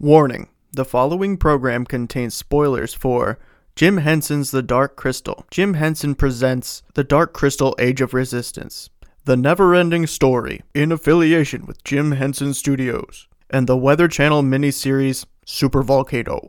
Warning the following program contains spoilers for Jim Henson's The Dark Crystal. Jim Henson presents The Dark Crystal Age of Resistance, The Never Ending Story, in affiliation with Jim Henson Studios, and the Weather Channel miniseries Super Volcano.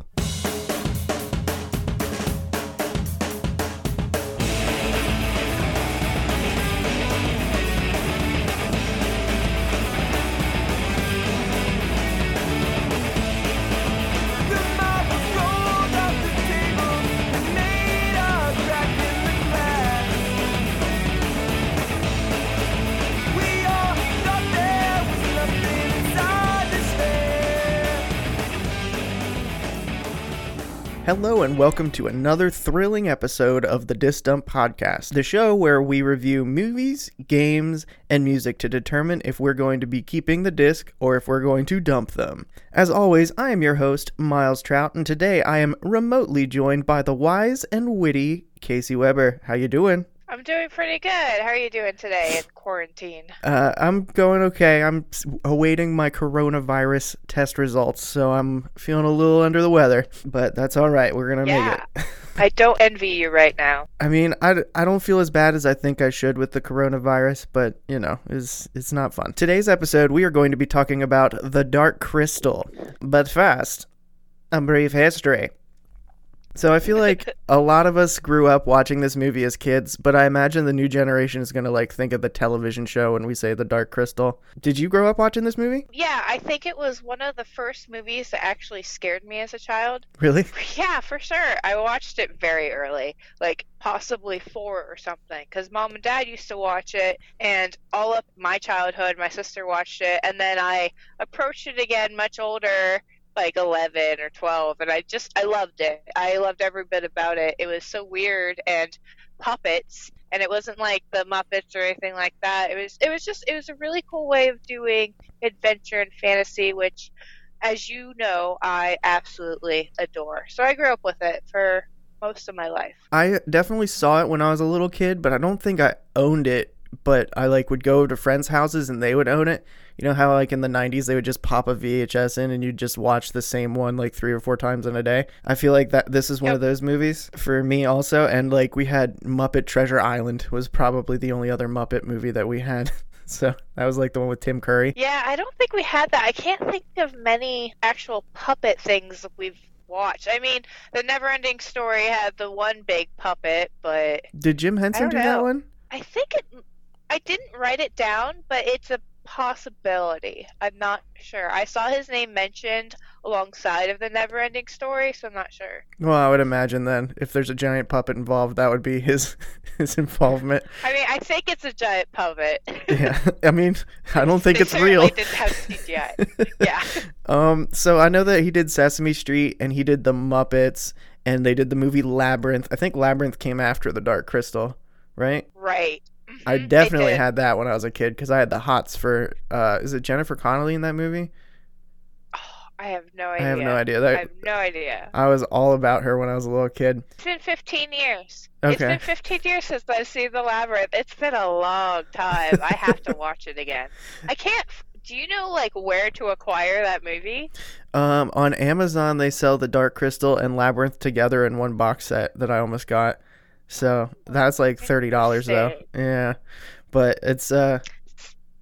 Welcome to another thrilling episode of the Disc Dump Podcast, the show where we review movies, games, and music to determine if we're going to be keeping the disc or if we're going to dump them. As always, I am your host, Miles Trout, and today I am remotely joined by the wise and witty Casey Weber. How you doing? I'm doing pretty good. How are you doing today in quarantine? Uh, I'm going okay. I'm awaiting my coronavirus test results, so I'm feeling a little under the weather, but that's all right. We're gonna Yeah. make it. I don't envy you right now. I mean, I, I don't feel as bad as I think I should with the coronavirus, but you know, it's it's not fun. Today's episode, we are going to be talking about the Dark Crystal, but first, a brief history. So I feel like a lot of us grew up watching this movie as kids, but I imagine the new generation is gonna like think of the television show when we say the Dark Crystal. Did you grow up watching this movie? Yeah, I think it was one of the first movies that actually scared me as a child. Really? Yeah, for sure. I watched it very early, like possibly four or something, because mom and dad used to watch it, and all up my childhood, my sister watched it, and then I approached it again much older, like 11 or 12, and I just, I loved it. I loved every bit about it. It was so weird and puppets. And it wasn't like the Muppets or anything like that. It was, it was just, it was a really cool way of doing adventure and fantasy, which as you know, I absolutely adore. So I grew up with it for most of my life. I definitely saw it when I was a little kid, but I don't think I owned it. But I like would go to friends' houses and they would own it. You know how like in the '90s they would just pop a VHS in and you'd just watch the same one like three or four times in a day. I feel like that this is one Yep. of those movies for me also. And like we had Muppet Treasure Island was probably the only other Muppet movie that we had. So that was like the one with Tim Curry. Yeah, I don't think we had that. I can't think of many actual puppet things we've watched. I mean, the Neverending Story had the one big puppet, but Did Jim Henson do that one? I think it. I didn't write it down, but it's a possibility. I'm not sure. I saw his name mentioned alongside of the Neverending Story, so I'm not sure. Well, I would imagine then if there's a giant puppet involved, that would be his his involvement. I mean, I think it's a giant puppet. Yeah, I mean, I don't think They it's real. Didn't have CGI. yeah. Um, so I know that he did Sesame Street and he did the Muppets and they did the movie Labyrinth. I think Labyrinth came after the Dark Crystal, right? Right. I Mhm, definitely had that when I was a kid because I had the hots for. Uh, is it Jennifer Connelly in that movie? Oh, I have no idea. I have no idea. I have no idea. I was all about her when I was a little kid. It's been 15 years. Okay. It's been 15 years since I've seen The Labyrinth. It's been a long time. I have to watch it again. I can't. Do you know like where to acquire that movie? Um, on Amazon they sell the Dark Crystal and Labyrinth together in one box set that I almost got. So that's like thirty dollars though. Yeah, but it's uh,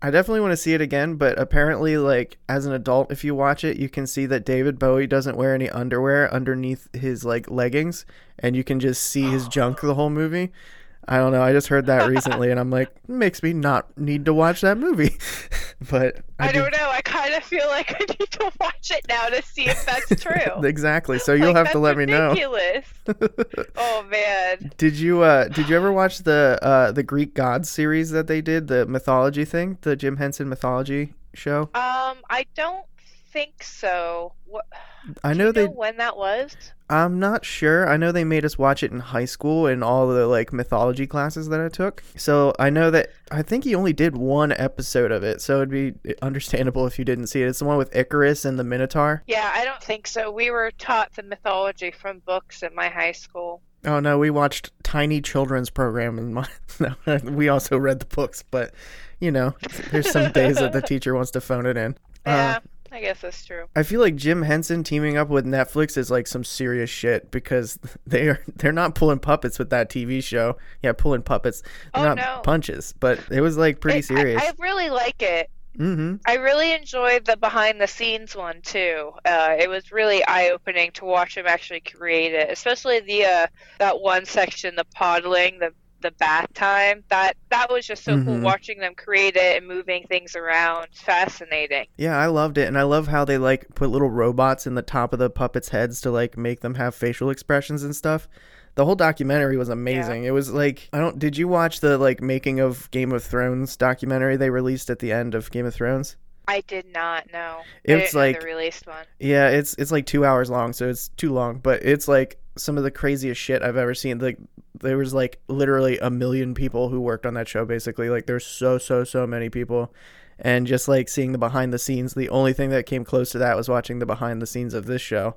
I definitely want to see it again. But apparently, like as an adult, if you watch it, you can see that David Bowie doesn't wear any underwear underneath his like leggings, and you can just see his junk the whole movie. I don't know. I just heard that recently, and I'm like, makes me not need to watch that movie. but I, do- don't know. I kind of feel like I need to watch it now to see if that's true. exactly. So you'll Like, have to let me know. oh man. Did you uh did you ever watch the uh the Greek gods series that they did, the mythology thing, the Jim Henson mythology show? Um, I don't think so. What? I know they know when that was? I'm not sure. I know they made us watch it in high school in all the like mythology classes that I took. So I know that I think he only did one episode of it, so it'd be understandable if you didn't see it. It's the one with Icarus and the Minotaur. Yeah, I don't think so. We were taught the mythology from books at my high school. Oh no, we watched tiny children's program and my no, we also read the books, but you know, there's some days that the teacher wants to phone it in. Yeah. Uh, I guess that's true. I feel like Jim Henson teaming up with Netflix is like some serious shit because they are they're not pulling puppets with that TV show. Yeah, pulling puppets, Oh, not no. punches, but it was like pretty It- serious. I, I really like it. mm-hmm. I really enjoyed the behind the scenes one too. Uh, it was really eye opening to watch him actually create it, especially the uh, that one section, the podling, the the bath time. That that was just so cool Mhm. watching them create it and moving things around. Fascinating. Yeah, I loved it, and I love how they like put little robots in the top of the puppets' heads to like make them have facial expressions and stuff. The whole documentary was amazing. It was like I don't. Did you watch the like making of Game of Thrones documentary they released at the end of Game of Thrones? I did not know. It's like- the released one. Yeah, it's it's like two hours long, so it's too long. But it's like some of the craziest shit I've ever seen. Like there was like literally a million people who worked on that show. Basically, like there's so so so many people, and just like seeing the behind the scenes. The only thing that came close to that was watching the behind the scenes of this show,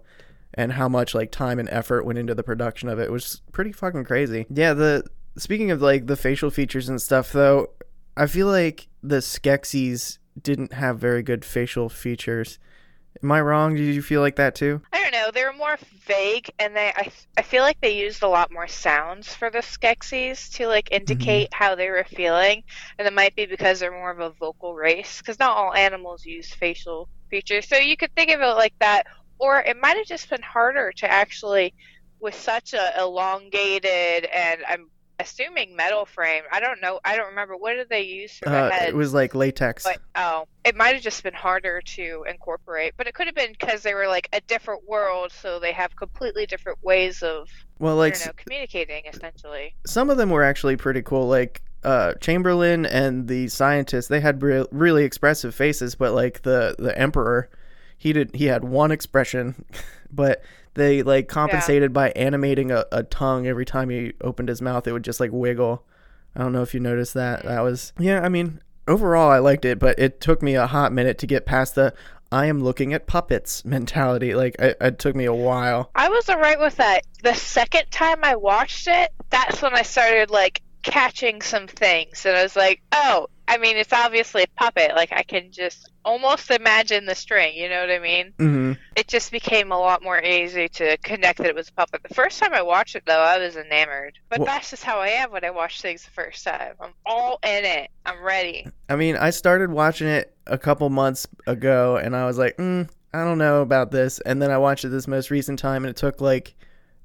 and how much like time and effort went into the production of it. It was pretty fucking crazy. Yeah. The speaking of like the facial features and stuff, though, I feel like the Skeksis didn't have very good facial features. Am I wrong? Did you feel like that too? I don't know. They were more vague, and they I, I feel like they used a lot more sounds for the Skeksis to like mm-hmm. indicate how they were feeling, and it might be because they're more of a vocal race. Because not all animals use facial features, so you could think of it like that, or it might have just been harder to actually, with such a elongated and I'm assuming metal frame. I don't know. I don't remember what did they use for Uh, it was like latex. But oh, it might have just been harder to incorporate, but it could have been because they were like a different world, so they have completely different ways of well, like know communicating. Essentially, some of them were actually pretty cool. Like uh, Chamberlain and the scientist, they had re- really expressive faces, but like the the emperor, he did he had one expression, but they like compensated by animating a, a tongue every time he opened his mouth. It would just like wiggle. I don't know if you noticed that. Mm-hmm. That was yeah. I mean, overall, I liked it, but it took me a hot minute to get past the I am looking at puppets mentality. Like it, it took me a while. I was alright with that. The second time I watched it, that's when I started like catching some things, and I was like, oh. I mean, it's obviously a puppet. Like, I can just almost imagine the string, you know what I mean? Mm-hmm. It just became a lot more easy to connect that it was a puppet. The first time I watched it, though, I was enamored. But Well- that's just how I am when I watch things the first time. I'm all in it. I'm ready. I mean, I started watching it a couple months ago, and I was like, mm, I don't know about this. And then I watched it this most recent time, and it took like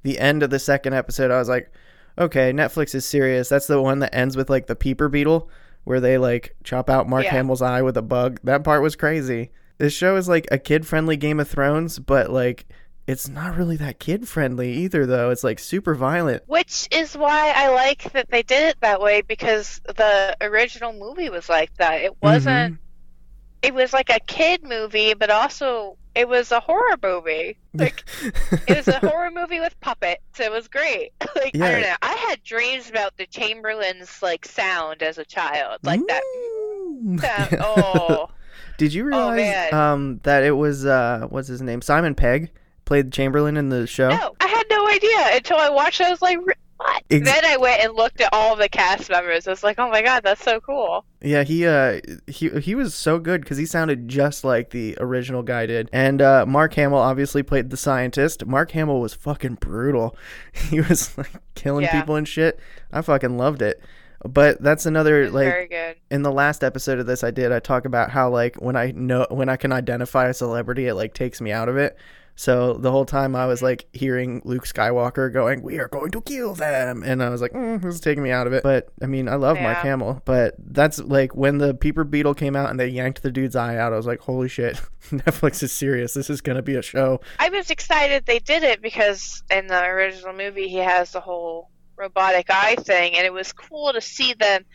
the end of the second episode. I was like, okay, Netflix is serious. That's the one that ends with like the peeper beetle, where they like chop out Mark Yeah. Hamill's eye with a bug. That part was crazy. This show is like a kid friendly Game of Thrones, but like it's not really that kid friendly either, though. It's like super violent. Which is why I like that they did it that way because the original movie was like that. It mm-hmm. wasn't. It was like a kid movie, but also it was a horror movie. Like it was a horror movie with puppets. It was great. Like I don't know. I had dreams about the Chamberlain's like sound as a child, like that. Mm. sound. Oh, Did you realize man. um, that it was uh, what's his name? Simon Pegg played the Chamberlain in the show. no, I had no idea until I watched. it. I was like, "Re- what? Ex- then I went and looked at all the cast members. I was like, oh my god, that's so cool. Yeah, he uh he he was so good because he sounded just like the original guy did. And uh, Mark Hamill obviously played the scientist. Mark Hamill was fucking brutal. He was like killing Yeah. people and shit. I fucking loved it. But that's another like very good. in the last episode of this I did I talk about how like when I know when I can identify a celebrity it like takes me out of it. So the whole time I was like hearing Luke Skywalker going, "We are going to kill them," and I was like, mm, "This is taking me out of it." But I mean, I love Mark Yeah. Hamill, but that's like when the Peeper Beetle came out and they yanked the dude's eye out. I was like, "Holy shit, Netflix is serious. This is gonna be a show." I was excited they did it because in the original movie he has the whole robotic eye thing, and it was cool to see them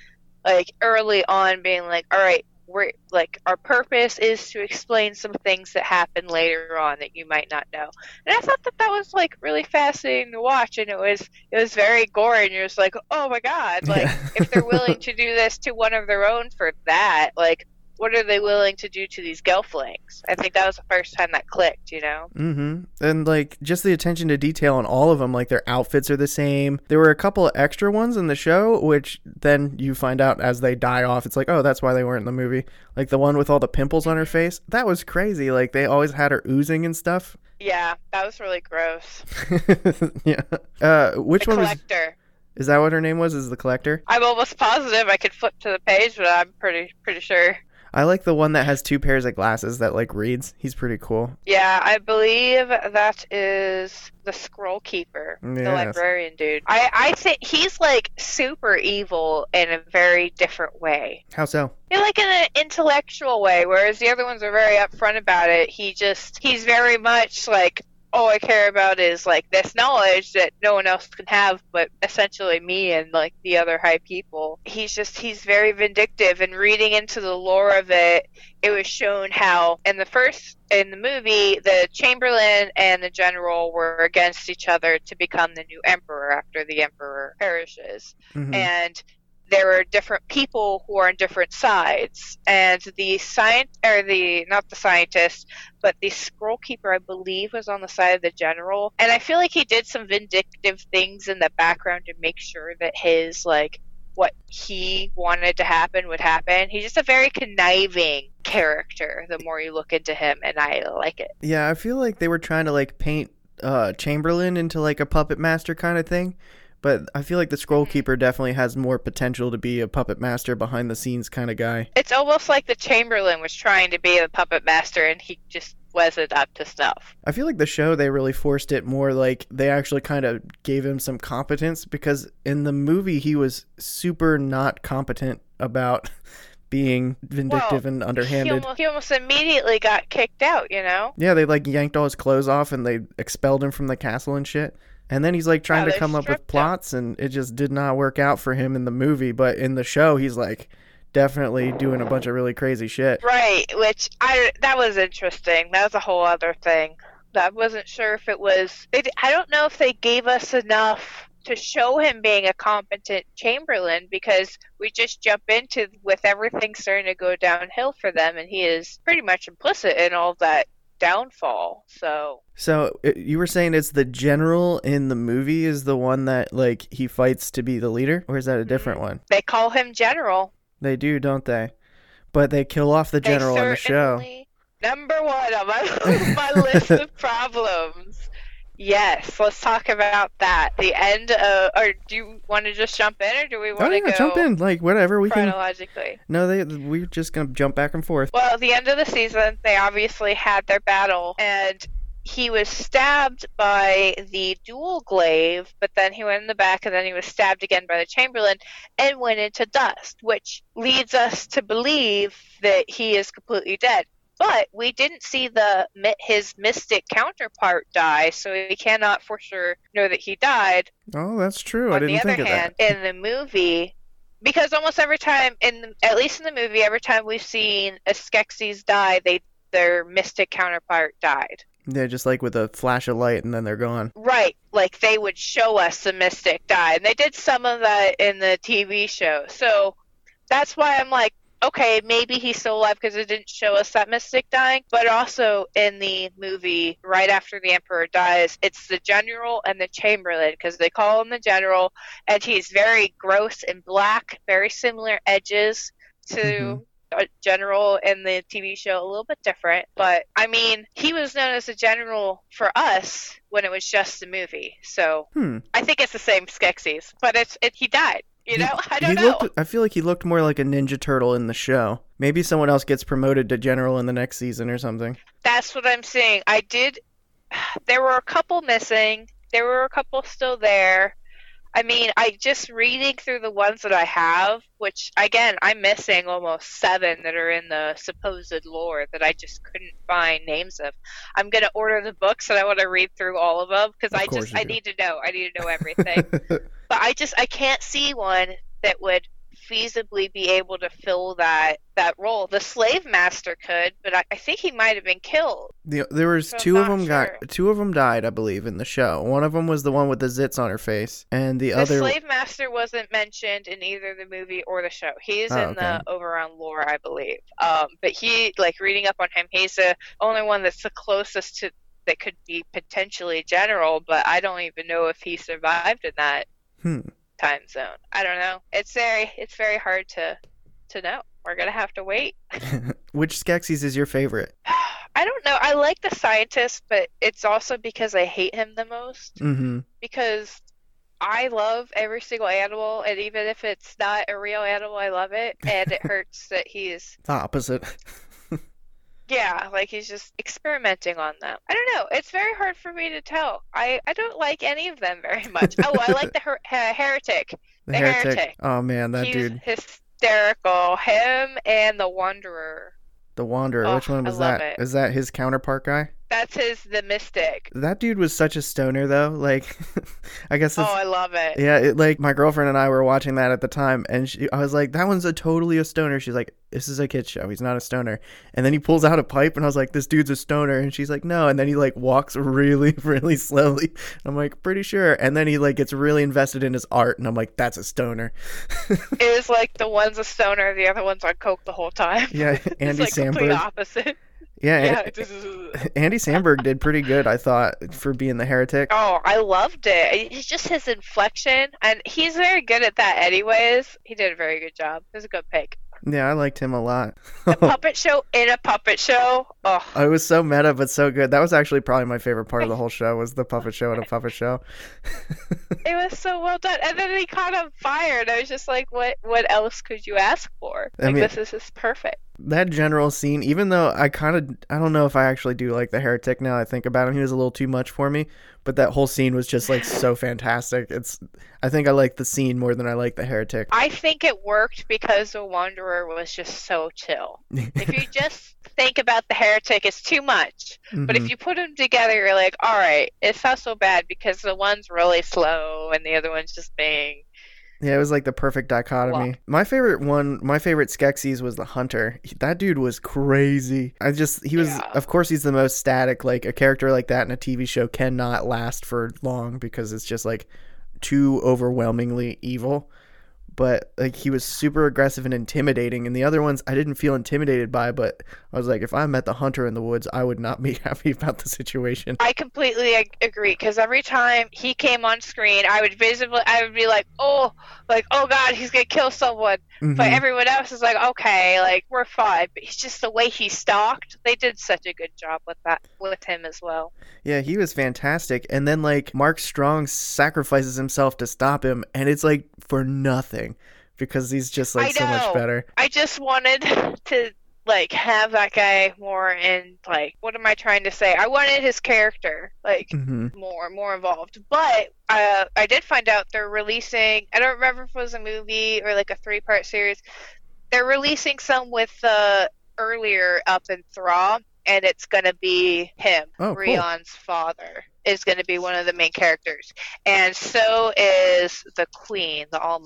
like early on being like, "All right, we're like our purpose is to explain some things that happen later on that you might not know." And I thought that that was like really fascinating to watch, and it was it was very gory, and you're just like, "Oh my god!" Like Yeah. if they're willing to do this to one of their own for that, like what are they willing to do to these gelflings? I think that was the first time that clicked, you know? Mm-hmm. And like just the attention to detail on all of them, like their outfits are the same. There were a couple of extra ones in the show, which then you find out as they die off. It's like, oh, that's why they weren't in the movie. Like the one with all the pimples on her face. That was crazy. Like they always had her oozing and stuff. Yeah, that was really gross. yeah. Uh, which the one was? collector. Is that what her name was? Is the collector? I'm almost positive I could flip to the page, but I'm pretty pretty sure. I like the one that has two pairs of glasses that like reads. He's pretty cool. Yeah, I believe that is the scroll keeper, the librarian dude. I I think he's like super evil in a very different way. How so? Yeah, like in an intellectual way, whereas the other ones are very upfront about it. He just he's very much like all I care about is like this knowledge that no one else can have, but essentially me and like the other high people. He's just he's very vindictive, and reading into the lore of it, it was shown how in the first in the movie the Chamberlain and the General were against each other to become the new emperor after the emperor perishes Mhm. and there are different people who are on different sides. And the science or the not the scientist but the scroll keeper i believe was on the side of the general. And i feel like he did some vindictive things in the background to make sure that his like what he wanted to happen would happen. He's just a very conniving character the more you look into him and i like it. Yeah, I feel like they were trying to like paint uh Chamberlain into like a puppet master kind of thing. But I feel like the scroll Mm-hmm. keeper definitely has more potential to be a puppet master behind the scenes kind of guy. it's almost like the chamberlain was trying to be the puppet master and he just wasn't up to snuff. I feel like the show they really forced it more like they actually kind of gave him some competence because in the movie he was super not competent about being vindictive and He underhanded. almost, he almost immediately got kicked out, you know? Yeah, they like yanked all his clothes off and they expelled him from the castle and shit. And then he's like trying Yeah, to come up with plots and it just did not work out for him in the movie, but in the show he's like definitely doing a bunch of really crazy shit. Right, which I that was interesting. That was a whole other thing. I wasn't sure if it was. They, I don't know if they gave us enough to show him being a competent Chamberlain because we just jump into with everything starting to go downhill for them, and he is pretty much implicit in all that downfall. So So you were saying it's the general in the movie is the one that like he fights to be the leader or is that a different mm-hmm. one? they call him General. They do, don't they? But they kill off the general on the show. Number one on my my list of problems. Yes, let's talk about that. The end of, or do you want to just jump in, or do we Oh want to yeah, go jump in. Like whatever we can. chronologically? No, they we're just gonna jump back and forth. Well, at the end of the season, they obviously had their battle, and he was stabbed by the dual glaive, but then he went in the back, and then he was stabbed again by the Chamberlain and went into dust, which leads us to believe that he is completely dead. But we didn't see the his mystic counterpart die, so we cannot for sure know that he died Oh, that's true. I didn't the think other of hand, that. in the movie, because almost every time, in the, at least in the movie, every time we've seen a Skeksis die, they their mystic counterpart died. Yeah, just like with a flash of light and then they're gone. Right, like they would show us the mystic die, and they did some of that in the TV show. So that's why I'm like, okay, maybe he's still alive because it didn't show us that mystic dying. But also in the movie, right after the emperor dies, it's the general and the chamberlain because they call him the general, and he's very gross and black, very similar edges to. Mhm. General in the TV show a little bit different, but I mean, he was known as a general for us when it was just the movie. So Hmm. I think it's the same Skeksis, but it's it, he died. You know, I don't know. looked I feel like he looked more like a ninja turtle in the show. Maybe someone else gets promoted to general in the next season or something. That's what I'm saying. I did. There were a couple missing. There were a couple still there. I mean, I just reading through the ones that I have, which again, I'm missing almost seven that are in the supposed lore that I just couldn't find names of. I'm gonna order the books and I want to read through all of them because I just I do. need to know. I need to know everything. but I just I can't see one that would feasibly be able to fill that that role. The slave master could, but I, I think he might have been killed. The, there was So two of them sure. got two of them died, I believe, in the show. One of them was the one with the zits on her face, and the, The other slave master wasn't mentioned in either the movie or the show. He's Oh, in the overall lore, I believe. Um, but he, like reading up on him, he's the only one that's the closest to that could be potentially general. But I don't even know if he survived in that Hmm. time zone. I don't know. It's very, it's very hard to to know. We're gonna have to wait. Which Skeksis is your favorite? I don't know. I like the scientist, but it's also because I hate him the most. Mm-hmm. because I love every single animal, and even if it's not a real animal, I love it. And it hurts that he's, The opposite. Yeah, like he's just experimenting on them. I don't know. It's very hard for me to tell. I, I don't like any of them very much. Oh, I like the her- uh, heretic. The, The heretic. heretic. Oh man, that he's dude, hysterical. Him and the Wanderer. the Wanderer. Oh, Which one was that? it. Is that his counterpart guy? That's his, the mystic. That dude was such a stoner though. Like, I guess Oh, I love it. yeah. It, like my girlfriend and I were watching that at the time, and she, I was like, "That one's a totally a stoner." She's like, "This is a kid show. He's not a stoner." And then he pulls out a pipe, and I was like, "This dude's a stoner." And she's like, "No." And then he like walks really, really slowly. I'm like, "Pretty sure." And then he like gets really invested in his art, and I'm like, "That's a stoner." It was like the one's a stoner, the other one's on coke the whole time. Yeah, Andy it's like complete Samberg. opposite. Yeah, Yeah. Andy Samberg did pretty good, I thought, for being the heretic. Oh, I loved it. It's just his inflection, and he's very good at that, anyways. He did a very good job. It was a good pick. Yeah, I liked him a lot. The puppet show in a puppet show. Oh, I was so meta, but so good. That was actually probably my favorite part of the whole show was the puppet show and a puppet show. it was so well done. And then he caught on fire, and I was just like, "What? What else could you ask for? I Like mean- this is just perfect." That general scene, even though I kind of, I don't know if I actually do like the heretic now I think about him. He was a little too much for me, but that whole scene was just like so fantastic. It's, I think I like the scene more than I like the heretic. I think it worked because the Wanderer was just so chill. If you just think about the heretic, it's too much. But Mhm. if you put them together, you're like, all right, it's not so bad because the one's really slow and the other one's just being. Yeah, it was like the perfect dichotomy. My favorite one, my favorite Skeksis was the Hunter. He- That dude was crazy. I just, he was, Yeah. of course, he's the most static. Like a character like that in a TV show cannot last for long because it's just like too overwhelmingly evil. But like he was super aggressive and intimidating, and the other ones I didn't feel intimidated by. But I was like, if I met the Hunter in the woods, I would not be happy about the situation. I completely ag- agree because every time he came on screen, I would visibly, I would be like, oh, like, oh God, he's gonna kill someone. But Mhm. everyone else is like, okay, like we're fine. But he's just the way he stalked. They did such a good job with that, with him as well. Yeah, he was fantastic. And then like Mark Strong sacrifices himself to stop him, and it's like for nothing because he's just like so much better. I just wanted to like have that guy more in like what am I trying to say? I wanted his character like mm-hmm. more more involved. But uh, I did find out they're releasing. I don't remember if it was a movie or like a three part series. They're releasing some with uh, earlier up in Thra, and it's gonna be him, Oh, cool. Rian's father. Is going to be one of the main characters, and so is the Queen, the All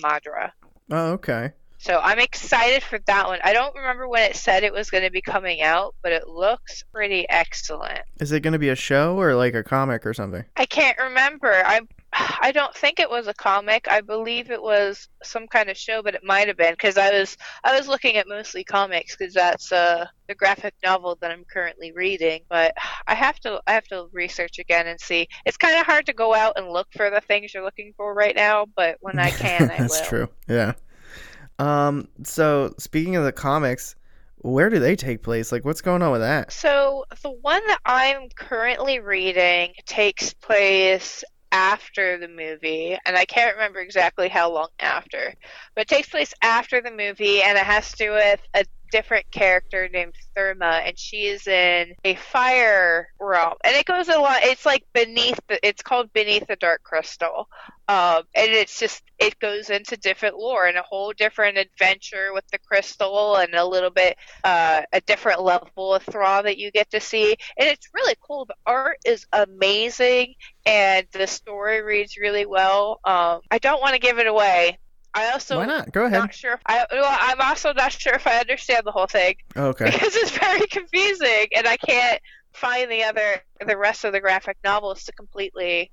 Maudra. Oh, okay. So I'm excited for that one. I don't remember when it said it was going to be coming out, but it looks pretty excellent. Is it going to be a show or like a comic or something? I can't remember. I I don't think it was a comic. I believe it was some kind of show, but it might have been because I was I was looking at mostly comics because that's uh, the graphic novel that I'm currently reading. But I have to I have to research again and see. It's kind of hard to go out and look for the things you're looking for right now, but when I can, I That's true. Yeah. Um. So speaking of the comics, where do they take place? Like, what's going on with that? So the one that I'm currently reading takes place after the movie, and I can't remember exactly how long after, but it takes place after the movie, and it has to do with a different character named Therma, and she is in a fire realm, and it goes a lot. It's like beneath the. It's called Beneath the Dark Crystal, um, and it's just it goes into different lore and a whole different adventure with the crystal, and a little bit uh, a different level of Thra that you get to see, and it's really cool. The art is amazing, and the story reads really well. Um, I don't want to give it away. I also Why not? Go ahead. not sure. I well, I'm also not sure if I understand the whole thing Okay. because it's very confusing, and I can't find the other the rest of the graphic novels to completely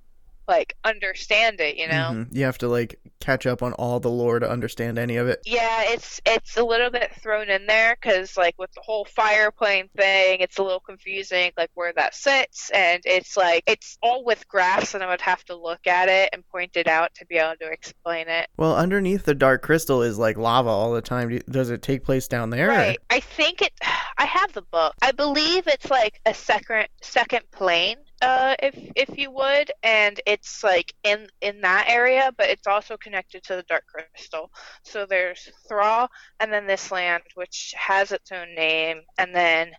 like understand it. You know. Mhm. You have to like catch up on all the lore to understand any of it. Yeah, it's it's a little bit thrown in there because like with the whole fire plane thing, it's a little confusing like where that sits, and it's like it's all with graphs, and I would have to look at it and point it out to be able to explain it. Well, underneath the dark crystal is like lava all the time. Does it take place down there? or- Right. I think it. I have the book. I believe it's like a second second plane, uh, if if you would, and it's like in in that area, but it's also connected to the Dark Crystal. So there's Thrall, and then this land, which has its own name, and then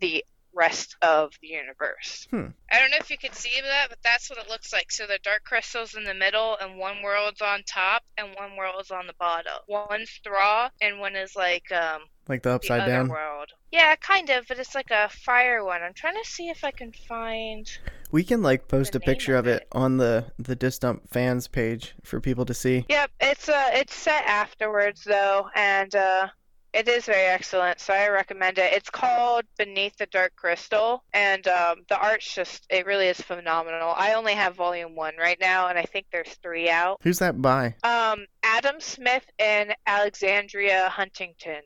the rest of the universe. Hmm. I don't know if you can see that, but that's what it looks like. So the dark crystal's in the middle, and one world's on top, and one world's on the bottom. One's Thra, and one is like um Like the the upside other down. world. Yeah, kind of, but it's like a fire one. I'm trying to see if I can find. We can like post a picture name of of it it. on the the Disc Dump fans page for people to see. Yep, it's uh it's set afterwards though, and uh it is very excellent, so I recommend it. It's called Beneath the Dark Crystal, and um, the art's just, it really is phenomenal. I only have volume one right now, and I think there's three out. Who's that by? Um, Adam Smith and Alexandria Huntington.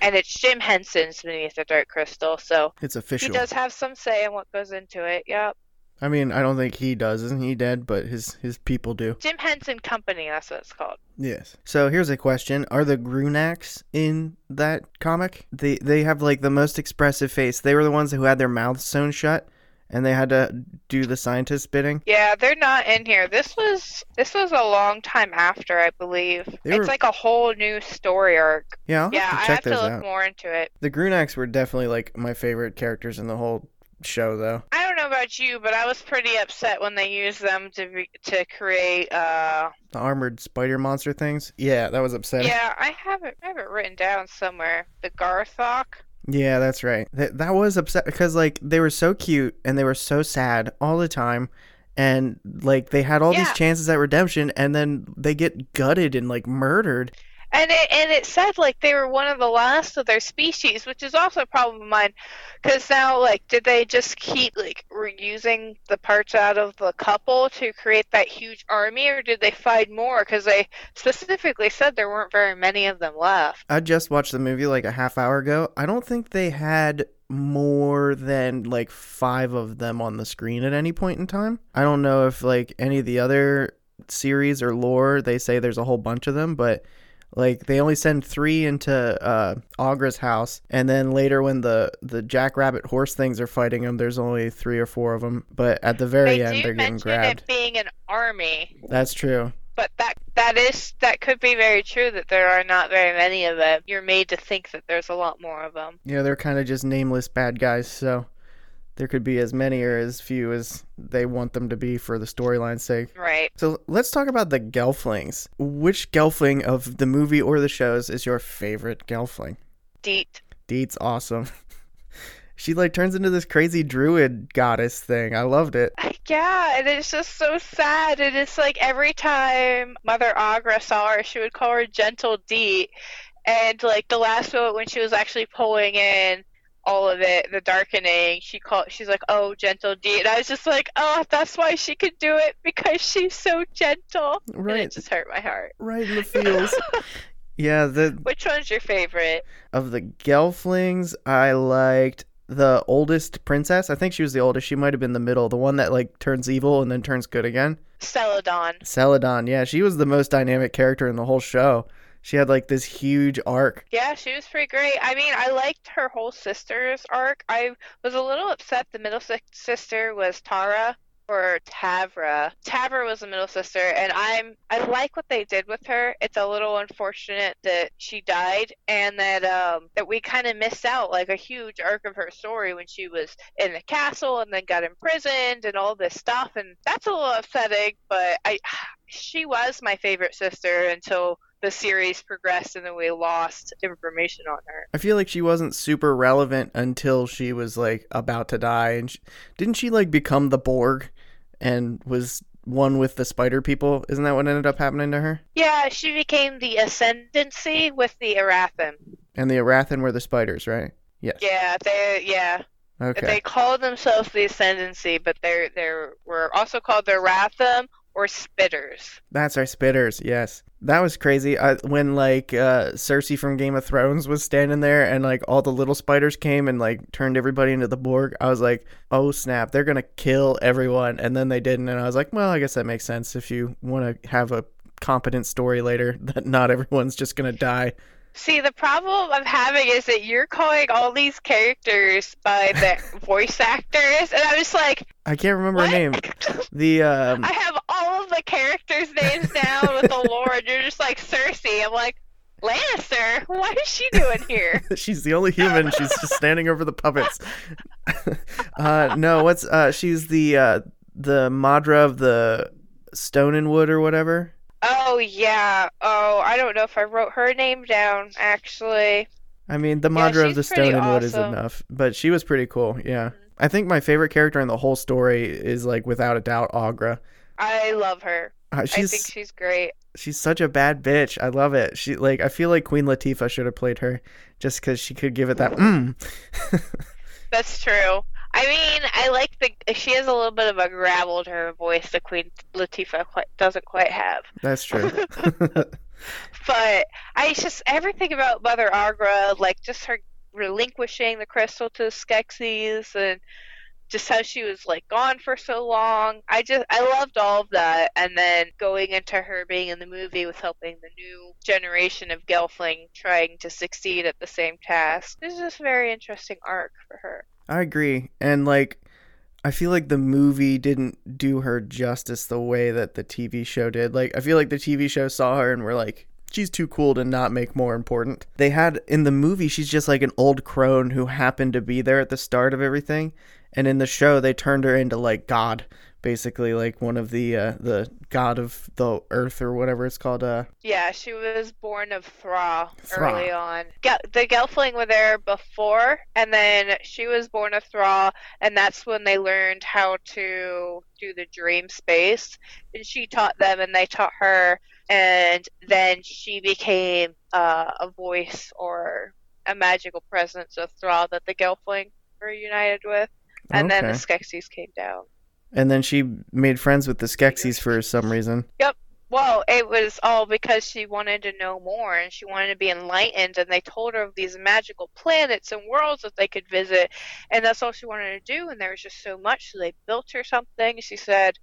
And it's Jim Henson's Beneath the Dark Crystal, so It's official. he does have some say in what goes into it. Yep. I mean, I don't think he does. Isn't he dead? But his his people do. Jim Henson Company, that's what it's called. Yes. So here's a question: Are the Gruenaks in that comic? They they have like the most expressive face. They were the ones who had their mouths sewn shut, and they had to do the scientist bidding. Yeah, they're not in here. This was this was a long time after, I believe. They it's were- like a whole new story arc. Yeah, I'll yeah, have I to check have to look out. more into it. The Gruenaks were definitely like my favorite characters in the whole show, though. I don't know about you, but I was pretty upset when they used them to be, to create. Uh, The armored spider monster things. Yeah, that was upsetting. yeah, I have it. I have it written down somewhere. The Garthok. Yeah, that's right. That that was upset because like they were so cute and they were so sad all the time, and like they had all these chances at redemption, and then they get gutted and like murdered. And it and it said like they were one of the last of their species, which is also a problem of mine, because now like did they just keep like reusing the parts out of the couple to create that huge army, or did they find more? Because they specifically said there weren't very many of them left. I just watched the movie like a half hour ago. I don't think they had more than like five of them on the screen at any point in time. I don't know if like any of the other series or lore they say there's a whole bunch of them, but like they only send three into uh Aughra's house, and then later when the the jackrabbit horse things are fighting them, there's only three or four of them. But at the very they end, they're getting mention grabbed. it being an army, That's true. but that that is that could be very true that there are not very many of them. You're made to think that there's a lot more of them. Yeah, they're kind of just nameless bad guys, so there could be as many or as few as they want them to be for the storyline's sake. Right. So let's talk about the Gelflings. Which Gelfling of the movie or the shows is your favorite Gelfling? Deet. Deet's awesome. she like turns into this crazy druid goddess thing. I loved it. Yeah, and it's just so sad. And it's like every time Mother Aughra saw her, she would call her Gentle Deet. And like the last moment when she was actually pulling in all of it, the darkening, she called. She's like, "Oh, Gentle Deet," and I was just like, "Oh, that's why she could do it because she's so gentle." And it just hurt my heart. right in the feels. yeah, the Which one's your favorite? of the Gelflings, I liked the oldest princess. I think she was the oldest. She might have been the middle, the one that like turns evil and then turns good again. Celadon. Celadon, yeah, she was the most dynamic character in the whole show. She had like this huge arc. Yeah, she was pretty great. I mean, I liked her whole sister's arc. I was a little upset the middle sister was Tara or Tavra. Tavra was the middle sister, and I'm I like what they did with her. It's a little unfortunate that she died and that um that we kind of missed out like a huge arc of her story when she was in the castle and then got imprisoned and all this stuff, and that's a little upsetting. But I, she was my favorite sister until the series progressed and then we lost information on her. I feel like she wasn't super relevant until she was like about to die, and she, didn't she like become the Borg, and was one with the spider people. Isn't that what ended up happening to her? Yeah, she became the Ascendancy with the Arathim. And the Arathim were the spiders, right? Yes. Yeah, they yeah. Okay. They called themselves the Ascendancy, but they're they were also called the Arathim or Spitters. That's our spitters. Yes, that was crazy. I, when like uh, Cersei from Game of Thrones was standing there, and like all the little spiders came and like turned everybody into the Borg. I was like, oh snap, they're gonna kill everyone, and then they didn't. And I was like, well, I guess that makes sense if you want to have a competent story later that not everyone's just gonna die. See, the problem I'm having is that you're calling all these characters by the voice actors, and I'm just like, I can't remember what? her name. The um, I have all of the characters' names down with the lore, and you're just like Cersei. I'm like, Lannister, what is she doing here? she's the only human. She's just standing over the puppets. uh, no, what's uh, she's the uh, the Maudra of the Stone and Wood or whatever. Oh yeah. Oh, I don't know if I wrote her name down actually. I mean, the Yeah, of the Stone and Wood is enough, but she was pretty cool. Yeah, I think my favorite character in the whole story is like without a doubt Aughra. I love her. Uh, I think she's great. she's such a bad bitch. I love it. She like I feel like Queen Latifah should have played her just because she could give it that. Mm. That's true. I mean, I like the. She has a little bit of a gravel to her voice. The Queen Latifah quite, doesn't quite have. That's true. But I just everything about Mother Aughra, like just her relinquishing the crystal to the Skeksis and just how she was like gone for so long. I just I loved all of that, and then going into her being in the movie with helping the new generation of Gelfling trying to succeed at the same task. This is just a very interesting arc for her. I agree. And like I feel like the movie didn't do her justice the way that the TV show did. Like I feel like the TV show saw her and were like she's too cool to not make more important. They had in the movie she's just like an old crone who happened to be there at the start of everything. And in the show they turned her into like God, basically like one of the uh the god of the earth or whatever it's called uh Yeah, she was born of Thra, Thra. early on. Gel- the Gelfling were there before, and then she was born of Thra, and that's when they learned how to do the dream space. And she taught them, and they taught her, and then she became uh, a voice or a magical presence of Thra that the Gelfling were united with. And then the Okay. Skeksis came down. And then she made friends with the Skeksis for some reason. Yep. Well, it was all because she wanted to know more and she wanted to be enlightened, and they told her of these magical planets and worlds that they could visit, and that's all she wanted to do. And there was just so much, so they built her something. She said,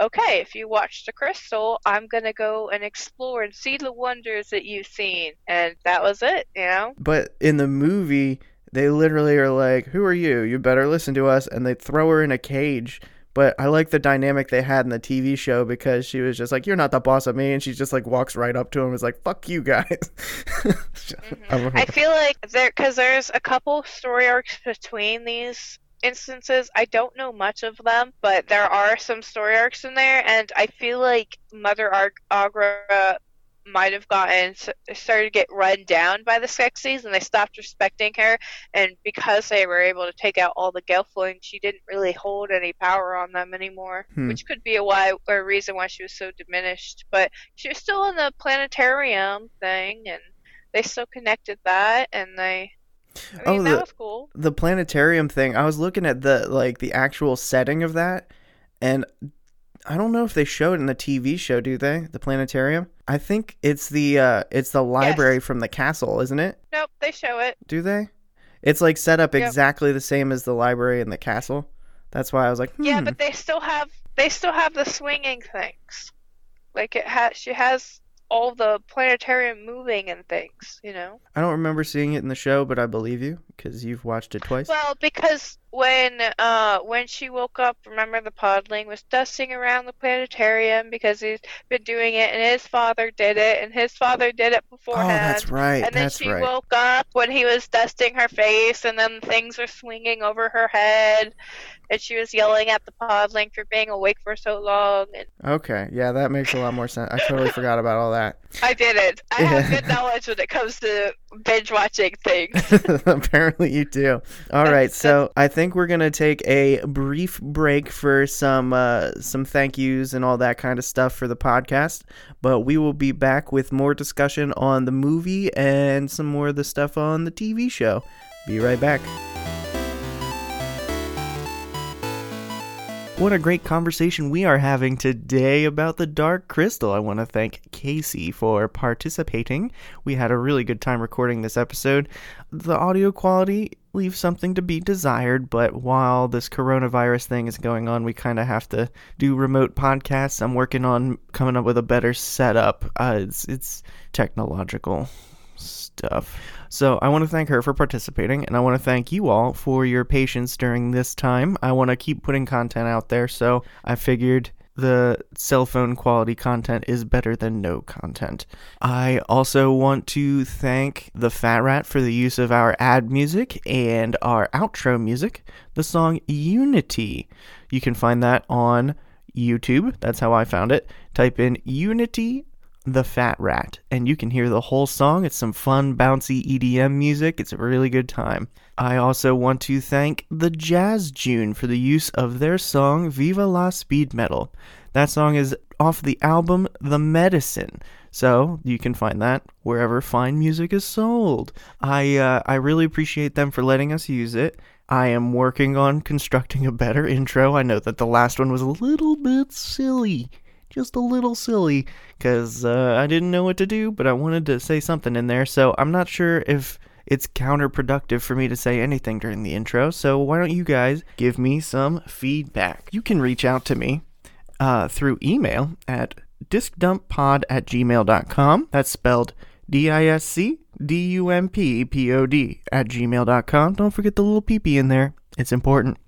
"Okay, if you watch the crystal, I'm gonna go and explore and see the wonders that you've seen." And that was it, you know. But in the movie, they literally are like, "Who are you? You better listen to us," and they throw her in a cage. But I like the dynamic they had in the TV show because she was just like, "You're not the boss of me," and she just like walks right up to him and is like, "Fuck you guys." Mm-hmm. I feel like there, because there's a couple story arcs between these instances. I don't know much of them, but there are some story arcs in there, and I feel like Mother Aughra might have gotten started to get run down by the Skeksis, and they stopped respecting her. And because they were able to take out all the Gelfling, she didn't really hold any power on them anymore, Hmm. which could be a why a reason why she was so diminished. But she was still in the planetarium thing, and they still connected that, and they. I mean, Oh, that the- was cool. the planetarium thing. I was looking at the like the actual setting of that, and I don't know if they show it in the TV show. Do they? The planetarium? I think it's the uh it's the library from the castle, isn't it? Nope, they show it. Do they? It's like set up Yep. exactly the same as the library in the castle. That's why I was like, hmm. Yeah, but they still have they still have the swinging things. Like it has, she has all the planetarium moving and things. You know. I don't remember seeing it in the show, but I believe you because you've watched it twice. Well, because when uh when she woke up, remember the podling was dusting around the planetarium because he's been doing it, and his father did it, and his father did it oh, beforehand. that's right. And then that's she right. woke up when he was dusting her face, and then things were swinging over her head, and she was yelling at the podling for being awake for so long. And Okay, yeah, that makes a lot more sense. I totally forgot about all that. I did it. I have good knowledge when it comes to binge watching things. Apparently. Apparently you do. All right, so I think we're gonna take a brief break for some uh, some thank yous and all that kind of stuff for the podcast, but we will be back with more discussion on the movie and some more of the stuff on the TV show. Be right back. What a great conversation we are having today about the Dark Crystal. I want to thank Casey for participating. We had a really good time recording this episode. The audio quality leaves something to be desired, but while this coronavirus thing is going on, we kind of have to do remote podcasts. I'm working on coming up with a better setup. Uh, it's, it's technological stuff. So I want to thank her for participating, and I want to thank you all for your patience during this time. I want to keep putting content out there, so I figured the cell phone quality content is better than no content. I also want to thank the Fat Rat for the use of our ad music and our outro music, the song Unity. You can find that on YouTube. That's how I found it. Type in Unity the Fat Rat, and you can hear the whole song. It's some fun, bouncy EDM music. It's a really good time. I also want to thank the Jazz June for the use of their song Viva la Speed Metal. That song is off the album The Medicine. So you can find that wherever fine music is sold. I uh, I really appreciate them for letting us use it. I am working on constructing a better intro. I know that the last one was a little bit silly just a little silly because uh, I didn't know what to do, but I wanted to say something in there. So I'm not sure if it's counterproductive for me to say anything during the intro. So why don't you guys give me some feedback? You can reach out to me uh, through email at discdumppod at gmail.com. That's spelled D I S C D U M P P O D at gmail.com. Don't forget the little peepee in there, it's important.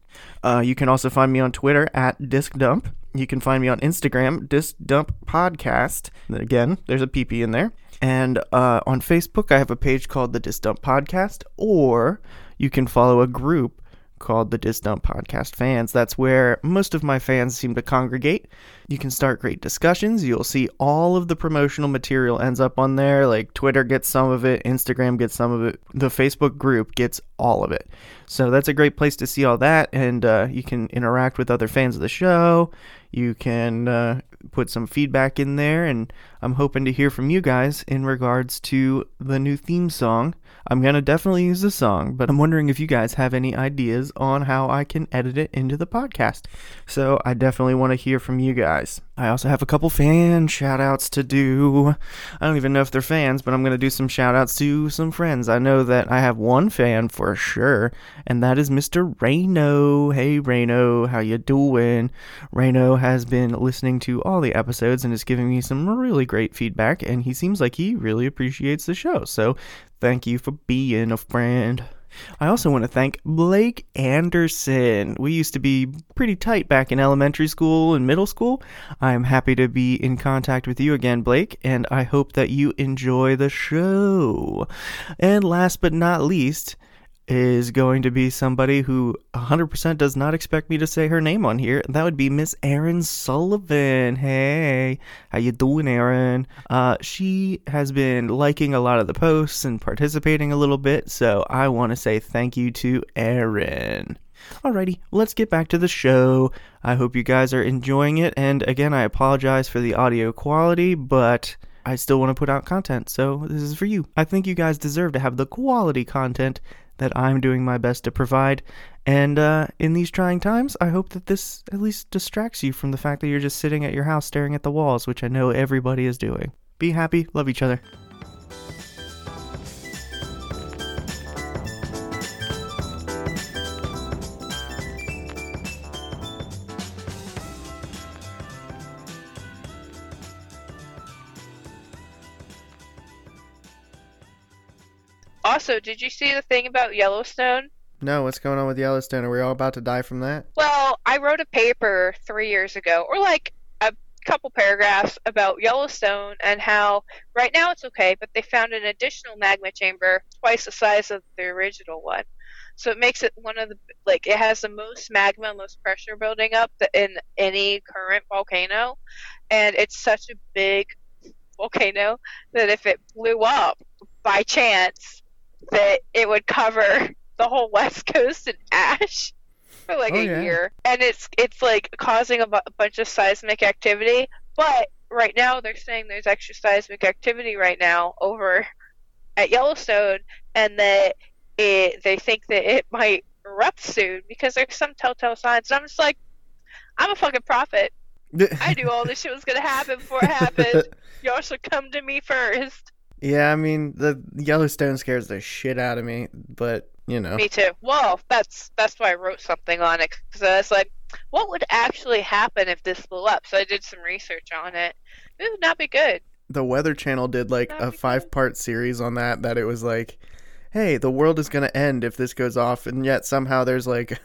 Uh, you can also find me on Twitter at discdump. You can find me on Instagram, Disc Dump Podcast. Again, there's a PP in there. And uh, on Facebook, I have a page called the Disc Dump Podcast, or you can follow a group called the Disc Dump Podcast Fans. That's where most of my fans seem to congregate. You can start great discussions. You'll see all of the promotional material ends up on there. Like Twitter gets some of it, Instagram gets some of it, the Facebook group gets all of it. So that's a great place to see all that, and uh, you can interact with other fans of the show. You can uh, put some feedback in there, and I'm hoping to hear from you guys in regards to the new theme song. I'm going to definitely use the song, but I'm wondering if you guys have any ideas on how I can edit it into the podcast. So I definitely want to hear from you guys. I also have a couple fan shout outs to do. I don't even know if they're fans, but I'm going to do some shout outs to some friends. I know that I have one fan for sure, and that is Mr. Reno. Hey Reno, how you doing? Reno has been listening to all the episodes and is giving me some really great feedback, and he seems like he really appreciates the show. So thank you for being a friend. I also want to thank Blake Anderson. We used to be pretty tight back in elementary school and middle school. I'm happy to be in contact with you again, Blake, and I hope that you enjoy the show. And last but not least, is going to be somebody who 100% does not expect me to say her name on here. That would be Miss Erin Sullivan. Hey, how you doing, Erin? Uh, she has been liking a lot of the posts and participating a little bit, so I want to say thank you to Erin. Alrighty, let's get back to the show. I hope you guys are enjoying it, and again, I apologize for the audio quality, but I still want to put out content, so this is for you. I think you guys deserve to have the quality content that I'm doing my best to provide. And uh, in these trying times, I hope that this at least distracts you from the fact that you're just sitting at your house staring at the walls, which I know everybody is doing. Be happy, love each other. Also, did you see the thing about Yellowstone? No, what's going on with Yellowstone? Are we all about to die from that? Well, I wrote a paper three years ago, or like a couple paragraphs about Yellowstone and how right now it's okay, but they found an additional magma chamber twice the size of the original one. So it makes it one of the like it has the most magma, and most pressure building up in any current volcano, and it's such a big volcano that if it blew up by chance, that it would cover the whole West Coast in ash for like Oh, a yeah. year, and it's it's like causing a, bu- a bunch of seismic activity. But right now they're saying there's extra seismic activity right now over at Yellowstone, and that it they think that it might erupt soon because there's some telltale signs. And I'm just like, I'm a fucking prophet. I knew all this shit was gonna happen before it happened. Y'all should come to me first. Yeah, I mean the Yellowstone scares the shit out of me, but you know. Me too. Well, that's that's why I wrote something on it because I was like, what would actually happen if this blew up? So I did some research on it. It would not be good. the Weather Channel did like a five part series on that that it was like hey the world is going to end if this goes off. And yet somehow there's like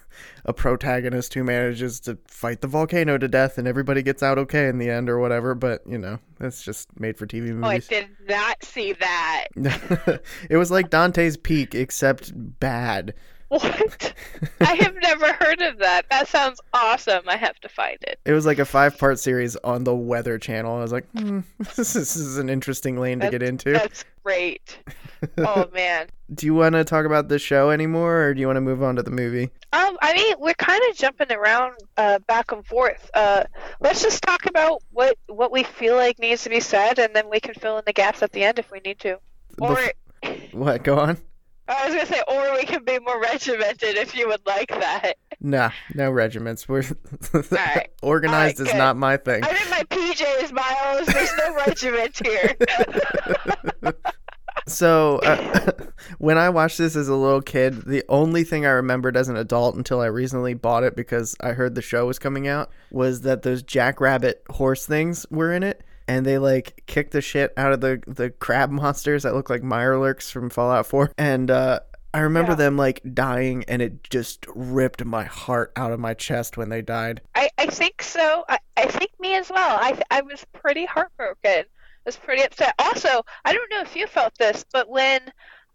a protagonist who manages to fight the volcano to death and everybody gets out okay in the end or whatever. But you know that's just made for tv Oh, I did not see that. it was like dante's peak except bad What? I have never heard of that. That sounds awesome. I have to find it. it was like a five part series on the weather channel i was like hmm, this, is, an interesting lane to get into That's great. Oh man. do you want to talk about the show anymore or do you want to move on to the movie Um, I mean, we're kind of jumping around uh, back and forth. Uh, let's just talk about what what we feel like needs to be said, and then we can fill in the gaps at the end if we need to. Or Bef- what go on I was gonna say, or we can be more regimented if you would like that. Nah, no regiments. We're right. organized All is not my thing. I'm in my PJs, Miles. There's no regiment here. So uh, when I watched this as a little kid, the only thing I remembered as an adult until I recently bought it because I heard the show was coming out was that those jackrabbit horse things were in it. And they like kicked the shit out of the the crab monsters that look like Mirelurks from Fallout 4. And uh, I remember Yeah. them like dying, and it just ripped my heart out of my chest when they died. I, I think so. I, I think me as well. I I was pretty heartbroken. I was pretty upset. Also, I don't know if you felt this, but when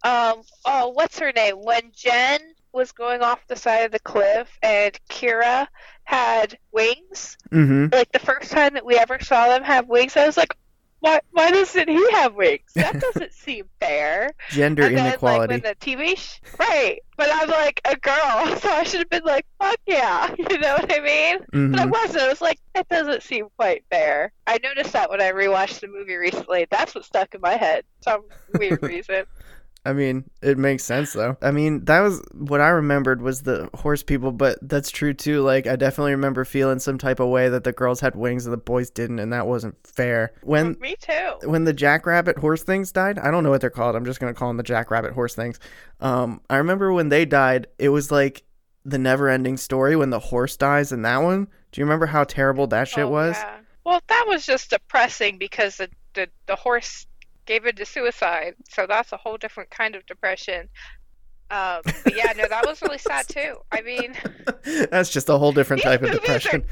um oh what's her name? When Jen was going off the side of the cliff and Kira had wings, Mm-hmm. like the first time that we ever saw them have wings, I was like, why why doesn't he have wings? That doesn't seem fair. Gender and then inequality. like when the TV sh- right, but I'm like a girl, so I should have been like, fuck yeah, you know what I mean? Mhm. But I wasn't. I was like, that doesn't seem quite fair. I noticed that when I rewatched the movie recently. That's what stuck in my head. Some weird reason. I mean, it makes sense though. I mean, that was what I remembered was the horse people, but that's true too. Like, I definitely remember feeling some type of way that the girls had wings and the boys didn't, and that wasn't fair. When Me too. when the jackrabbit horse things died, I don't know what they're called. I'm just gonna call them the jackrabbit horse things. Um, I remember when they died, it was like the never-ending story when the horse dies in that one. Do you remember how terrible that shit Oh, was? yeah. Well, that was just depressing because the, the the horse gave in to suicide. So that's a whole different kind of depression. Um, but yeah, no, that was really sad too. I mean, That's just a whole different type of movies are- depression.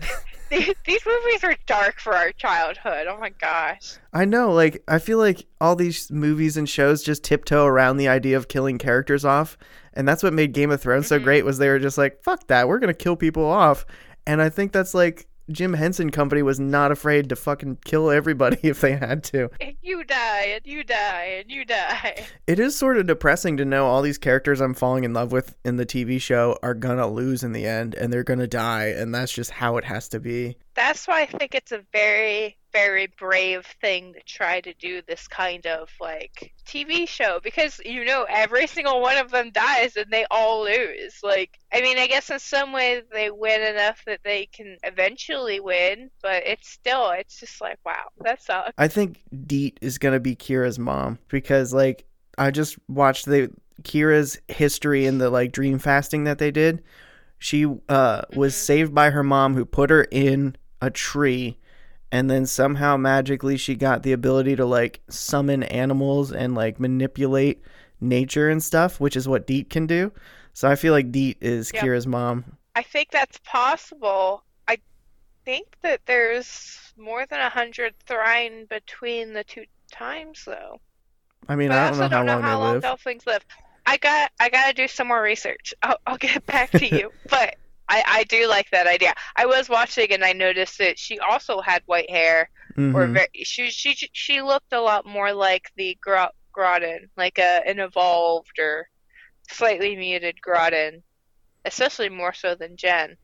these, movies are dark for our childhood. Oh my gosh. I know, like I feel like all these movies and shows just tiptoe around the idea of killing characters off, and that's what made Game of Thrones so Mhm. great was they were just like, "Fuck that, we're gonna kill people off," and I think that's like Jim Henson Company was not afraid to fucking kill everybody if they had to. And you die, and you die, and you die. It is sort of depressing to know all these characters I'm falling in love with in the TV show are gonna lose in the end, and they're gonna die, and that's just how it has to be. That's why I think it's a very, very brave thing to try to do this kind of like TV show because you know every single one of them dies and they all lose. Like, I mean, I guess in some way they win enough that they can eventually win, but it's still, it's just like, wow, that sucks. I think Deet is gonna be Kira's mom because like I just watched the Kira's history in the like dream fasting that they did. She uh was Mhm. saved by her mom who put her in a tree and then somehow magically she got the ability to like summon animals and like manipulate nature and stuff, which is what Deet can do. So I feel like Deet is Yep. Kira's mom. I think that's possible. I think that there's more than a hundred trine between the two times, though. I mean, But I don't know don't know long how they long live. dolphins live. I got I got to do some more research. I'll, I'll get back to you. but I, I do like that idea. I was watching and I noticed that she also had white hair, or Mhm. very, she she she looked a lot more like the Gro- Grottan, like a an evolved or slightly muted Grottan, especially more so than Jen.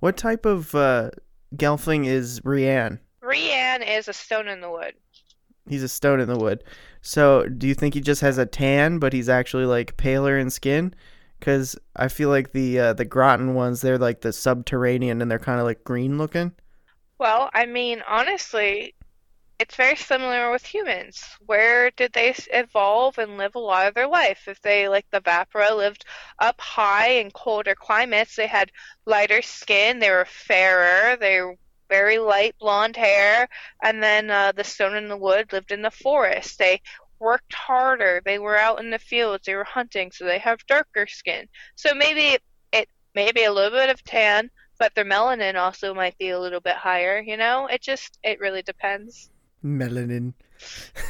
What type of uh, Gelfling is Rian? Rian is a stone in the wood. He's a stone in the wood. So, do you think he just has a tan, but he's actually like paler in skin? Because I feel like the uh, the Grottan ones, they're like the subterranean, and they're kind of like green looking. Well, I mean, honestly, it's very similar with humans. Where did they evolve and live a lot of their life? If they, like the Vapra, lived up high in colder climates, they had lighter skin, they were fairer, they were very light blonde hair, and then uh, the stone in the wood lived in the forest. They worked harder, they were out in the fields, they were hunting, so they have darker skin. So maybe it maybe a little bit of tan, but their melanin also might be a little bit higher, you know? It just it really depends. Melanin.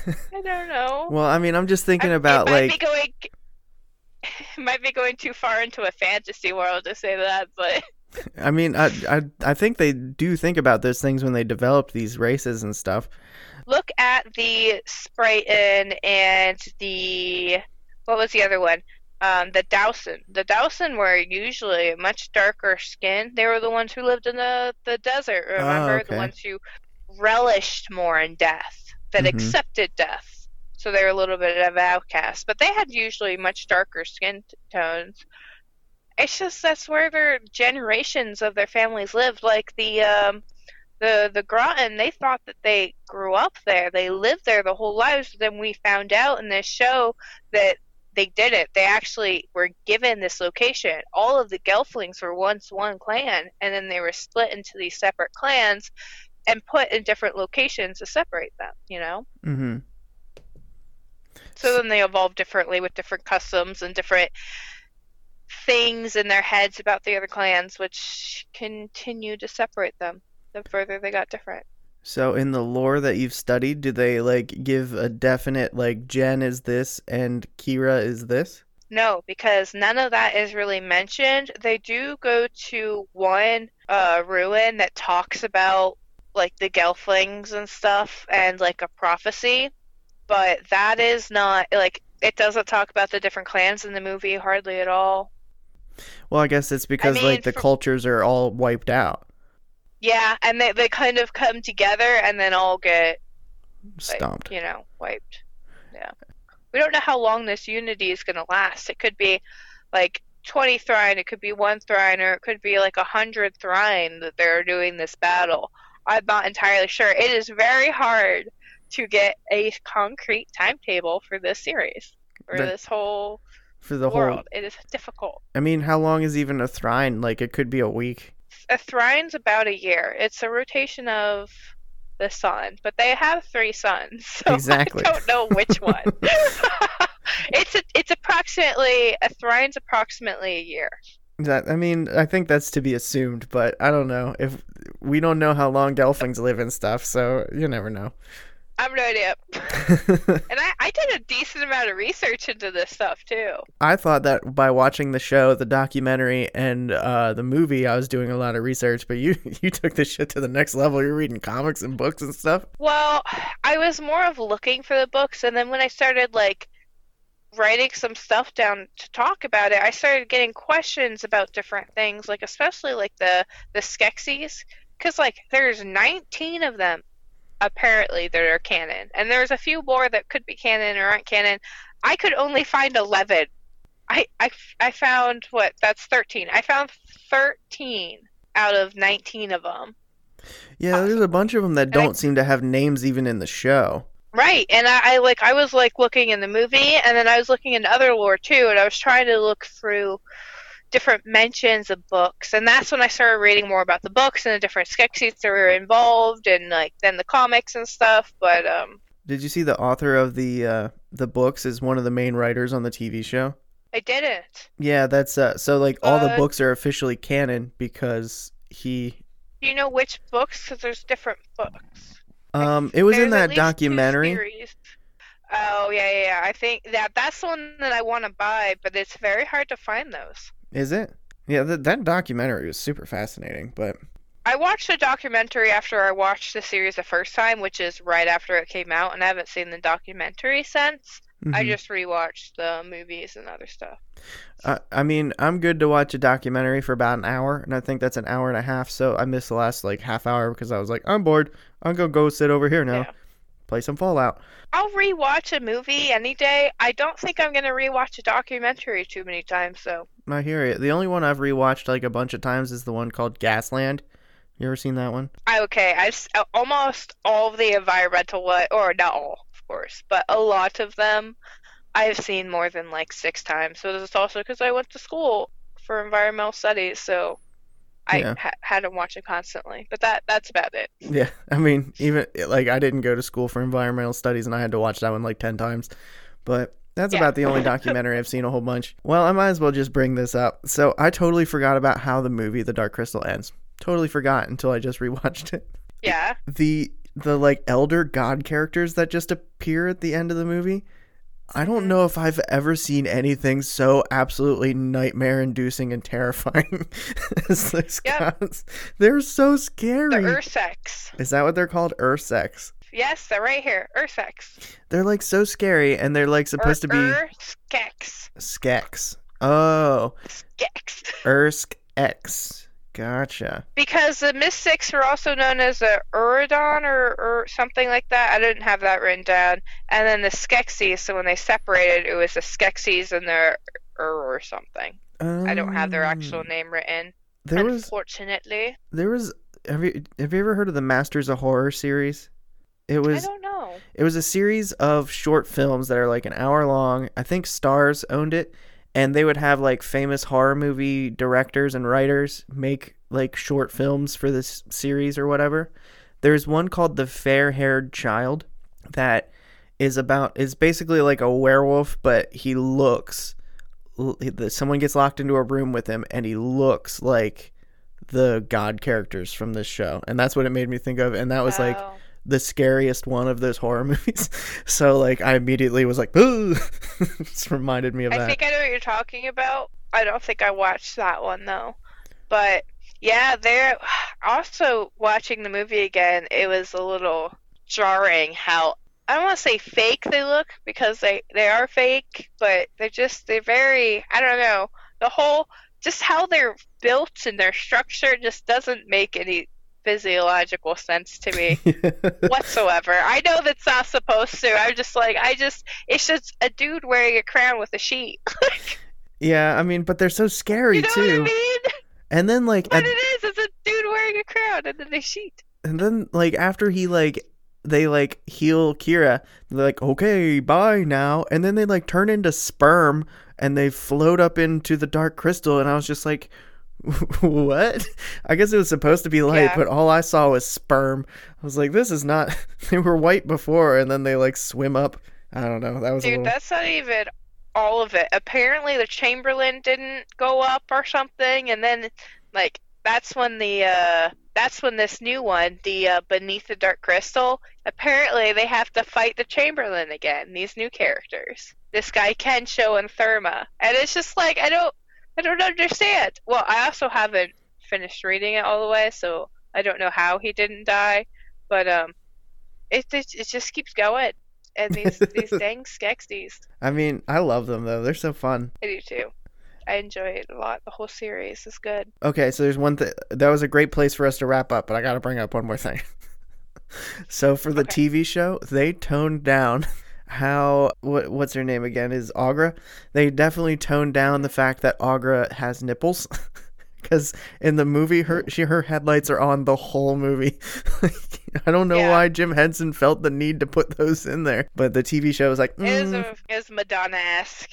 I don't know. Well, I mean, I'm just thinking I- about like be going might be going too far into a fantasy world to say that, but I mean, I, I I think they do think about those things when they develop these races and stuff. Look at the Spriton and the what was the other one? Um, the Dousan. The Dousan were usually much darker skin. They were the ones who lived in the, the desert, remember? okay. The ones who relished more in death, that Mhm. accepted death. So they were a little bit of outcasts. But they had usually much darker skin tones. It's just that's where their generations of their families lived. Like the um, the the Grottan, they thought that they grew up there. They lived there the whole lives. Then we found out in this show that they didn't. They actually were given this location. All of the Gelflings were once one clan, and then they were split into these separate clans and put in different locations to separate them. You know. Mm-hmm. So then they evolved differently with different customs and different things in their heads about the other clans, which continue to separate them the further they got different. So in the lore that you've studied, do they like give a definite like Jen is this and Kira is this? No, because none of that is really mentioned. They do go to one uh, ruin that talks about like the Gelflings and stuff and like a prophecy, but that is not like it doesn't talk about the different clans in the movie hardly at all. Well, I guess it's because mean, like the for- cultures are all wiped out, Yeah, and they they kind of come together and then all get like, stomped. you know, wiped. Yeah. We don't know how long this unity is going to last. It could be like 20 Trine, it could be one Trine, or it could be like a 100 Trine that they're doing this battle. I'm not entirely sure. It is very hard to get a concrete timetable for this series, for That- this whole For the world. whole, It is difficult. I mean, how long is even a trine? Like it could be a week. A Trine's about a year. It's a rotation of the sun, but they have three suns, so Exactly. I don't know which one. it's a, it's approximately a Trine's approximately a year. That I mean, I think that's to be assumed, but I don't know if we don't know how long Gelflings live and stuff, so you never know. I have no idea. And I, I did a decent amount of research into this stuff too. I thought that by watching the show, the documentary, and uh, the movie, I was doing a lot of research. But you, you took this shit to the next level. You're reading comics and books and stuff. Well, I was more of looking for the books, and then when I started like writing some stuff down to talk about it, I started getting questions about different things, like especially like the the Skeksis, because like there's 19 of them apparently that are canon, and there's a few more that could be canon or aren't canon. I could only find 11. I I I found what that's 13. I found 13 out of 19 of them. Yeah, there's a bunch of them that don't seem to have names even in the show. Right, and I, I like I was like looking in the movie, and then I was looking in other lore too, and I was trying to look through different mentions of books, and that's when I started reading more about the books and the different Skeksis that were involved, and like then the comics and stuff. But um, Did you see the author of the uh, the books is one of the main writers on the TV show? I didn't. Yeah, that's uh, so like all the Uh, books are officially canon because he Do you know which books? Because there's different books. um it was in There's at that documentary. Oh yeah, yeah, yeah. I think that that's the one that I want to buy, but it's very hard to find those. Is it? Yeah, that that documentary was super fascinating, but I watched the documentary after I watched the series the first time, which is right after it came out, and I haven't seen the documentary since. I Mhm. just rewatched the movies and other stuff. I, I mean, I'm good to watch a documentary for about an hour, and I think that's an hour and a half. So I missed the last like half hour because I was like, I'm bored. I'm gonna go sit over here now, Yeah. play some Fallout. I'll rewatch a movie any day. I don't think I'm gonna rewatch a documentary too many times though. I hear it. The only one I've rewatched like a bunch of times is the one called Gasland. You ever seen that one? Okay, I've almost all of the environmental one, or not all, of course, but a lot of them I've seen more than like six times. So it's also because I went to school for environmental studies, so I Yeah. ha- had to watch it constantly. But that that's about it. Yeah, I mean, even like I didn't go to school for environmental studies, and I had to watch that one like ten times. But that's Yeah. about the only documentary I've seen a whole bunch. Well, I might as well just bring this up. So I totally forgot about how the movie The Dark Crystal ends. Totally forgot until I just rewatched it. Yeah. The the like elder god characters that just appear at the end of the movie. I don't mm-hmm. know if I've ever seen anything so absolutely nightmare inducing and terrifying as those Yep. gods. They're so scary. The Ursex. Is that what they're called? Ursex. Yes, they're right here. Ursex. They're like so scary, and they're like supposed to be Urskex. Skex. Oh, Skex. Ursk X. Gotcha. Because the Mystics were also known as a Uridon or, or something like that. I didn't have that written down. And then the Skeksis, so when they separated, it was the Skeksis and the Ur or something. I don't have their actual Um, name written, There was, unfortunately. there was. Have you have you ever heard of the Masters of Horror series? It was. I don't know. it was a series of short films that are like an hour long. I think Stars owned it, and they would have like famous horror movie directors and writers make like short films for this series or whatever. There's one called The Fair-Haired Child that is about is basically like a werewolf, but he looks someone gets locked into a room with him and he looks like the god characters from this show. And that's what it made me think of and that was like Oh. The scariest one of those horror movies. So like I immediately was like, "Ooh!" It's reminded me of I that. think I know what you're talking about. I don't think I watched that one though. But yeah, they're also watching the movie again. It was a little jarring how I don't want to say fake they look because they they are fake, but they're just they're very I don't know the whole just how they're built and their structure just doesn't make any physiological sense to me whatsoever. I know that's not supposed to. I'm just like, I just, it's just a dude wearing a crown with a sheet. yeah, I mean, but they're so scary you know too. what I mean? And then like But at- it is. It's a dude wearing a crown and then a sheet. and then like after he like they like heal Kira, they're like, "Okay, bye now." And then they like turn into sperm and they float up into the dark crystal and I was just like what? I guess it was supposed to be light, Yeah. but all I saw was sperm. I was like, this is not. They were white before, and then they like swim up. I don't know. That was Dude, little. that's not even all of it. Apparently, the Chamberlain didn't go up or something, and then like that's when the uh that's when this new one, the uh, Beneath the Dark Crystal, apparently they have to fight the Chamberlain again. These new characters, this guy Kensho and Thurma, and it's just like I don't I don't understand. Well, I also haven't finished reading it all the way, so I don't know how he didn't die, but um, it it, it just keeps going. And these these dang Skeksis. I mean, I love them though. They're so fun. I do too. I enjoy it a lot. The whole series is good. Okay, so there's one thing. That was a great place for us to wrap up, but I got to bring up one more thing. so for the Okay. TV show, they toned down how what what's her name again is Aughra. They definitely toned down the fact that Aughra has nipples. Because in the movie, her she her headlights are on the whole movie. I don't know Yeah. why Jim Henson felt the need to put those in there, but the TV show was like, It mm, a, it is Madonna-esque.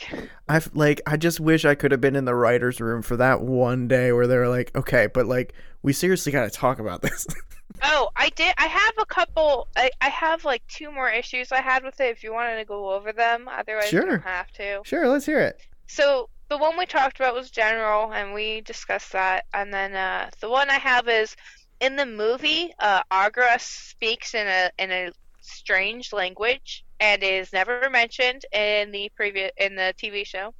I like I just wish I could have been in the writers' room for that one day where they were like, okay, but like we seriously got to talk about this. Oh, I did. I have a couple. I, I have like two more issues I had with it. If you wanted to go over them, otherwise you Sure. don't have to. sure, let's hear it. So the one we talked about was general, and we discussed that. And then uh, the one I have is in the movie. Uh, Aughra speaks in a in a strange language and is never mentioned in the previous in the TV show.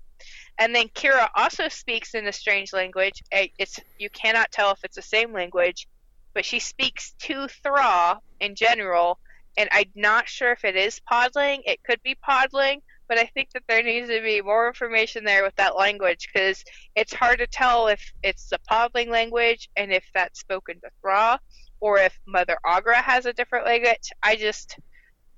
And then Kira also speaks in a strange language. It's you cannot tell if it's the same language, but she speaks to Thra in general. And I'm not sure if it is Podling. It could be Podling, but I think that there needs to be more information there with that language because it's hard to tell if it's the Podling language and if that's spoken to Thra, or if Mother Aughra has a different language. I just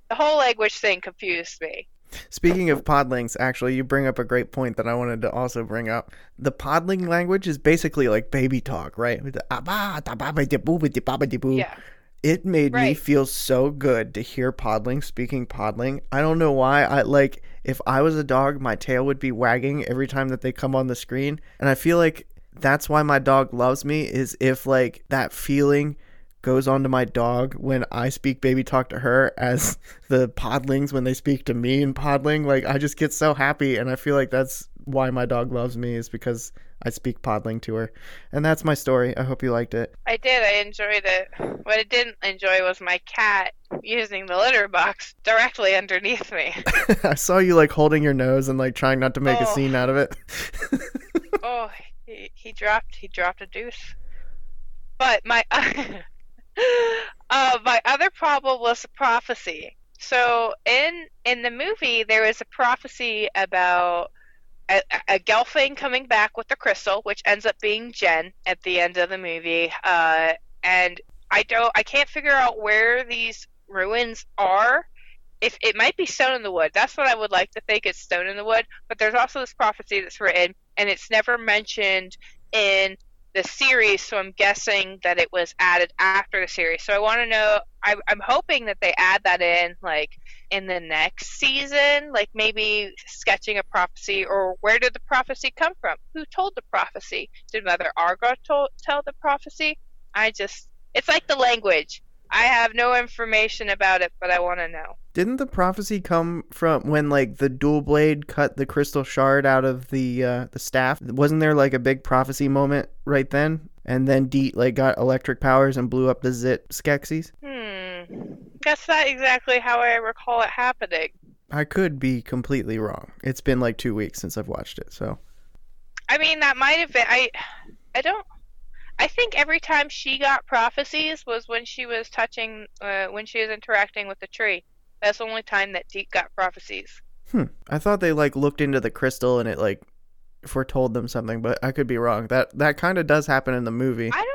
the whole language thing confused me. Speaking of podlings, actually, you bring up a great point that I wanted to also bring up. The podling language is basically like baby talk, right? The "Ah, da, ba, ba, di, boo, ba, di, ba, ba, di, boo." Yeah. It made me feel so good to hear podling speaking podling. I don't know why. I like if I was a dog, my tail would be wagging every time that they come on the screen, and I feel like that's why my dog loves me is if like that feeling goes on to my dog when I speak baby talk to her as the podlings when they speak to me in podling. Like I just get so happy and I feel like that's why my dog loves me is because I speak podling to her. And that's my story. I hope you liked it. I did. I enjoyed it. What I didn't enjoy was my cat using the litter box directly underneath me. I saw you like holding your nose and like trying not to make a Oh. scene out of it. oh, he, he dropped he dropped a deuce. But my uh, my other problem was the prophecy. So in in the movie, there was a prophecy about a, a Gelfling coming back with the crystal, which ends up being Jen at the end of the movie. Uh, and I don't, I can't figure out where these ruins are. If it might be Stone in the Wood, that's what I would like to think is Stone in the Wood. But there's also this prophecy that's written, and it's never mentioned in the series. So I'm guessing that it was added after the series. So I want to know. I, I'm hoping that they add that in, like in the next season, like maybe sketching a prophecy, or where did the prophecy come from? Who told the prophecy? Did Mother Aughra to- tell the prophecy? I just, it's like the language. I have no information about it, but I want to know. Didn't the prophecy come from when like the dual blade cut the crystal shard out of the uh, the staff? Wasn't there like a big prophecy moment right then? And then Deet like got electric powers and blew up the Zit Skeksis? Hmm. That's not exactly how I recall it happening. I could be completely wrong. It's been like two weeks since I've watched it, so I mean, that might have been. I, I don't. I think every time she got prophecies was when she was touching, uh, when she was interacting with the tree. That's the only time that Deet got prophecies. hmm. I thought they like looked into the crystal and it like foretold them something, but I could be wrong. That that kind of does happen in the movie. I.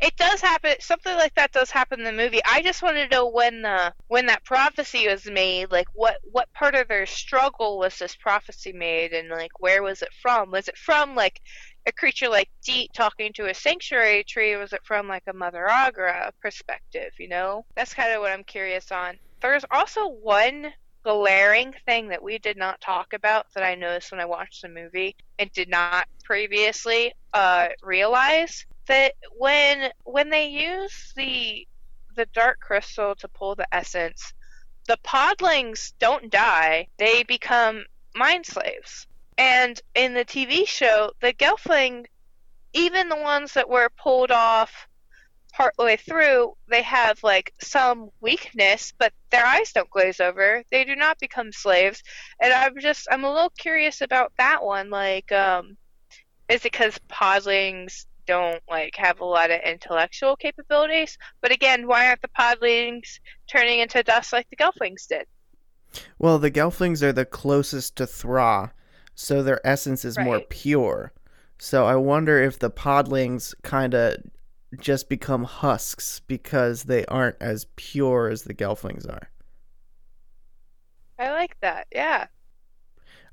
It does happen. Something like that does happen in the movie. I just want to know when the when that prophecy was made. Like what what part of their struggle was this prophecy made, and like where was it from? Was it from like a creature like Deet talking to a sanctuary tree? Was it from like a Mother Aughra perspective? You know, that's kind of what I'm curious on. There's also one glaring thing that we did not talk about that I noticed when I watched the movie and did not previously uh, realize that when when they use the the dark crystal to pull the essence, the podlings don't die; they become mind slaves. And in the TV show, the Gelfling, even the ones that were pulled off partway through, they have like some weakness, but their eyes don't glaze over. They do not become slaves. And I'm just I'm a little curious about that one. Like, um, is it because podlings don't like have a lot of intellectual capabilities? But again, why aren't the podlings turning into dust like the Gelflings did? Well, the Gelflings are the closest to Thra, so their essence is more pure. So I wonder if the Podlings kind of just become husks because they aren't as pure as the Gelflings are. I like that. Yeah.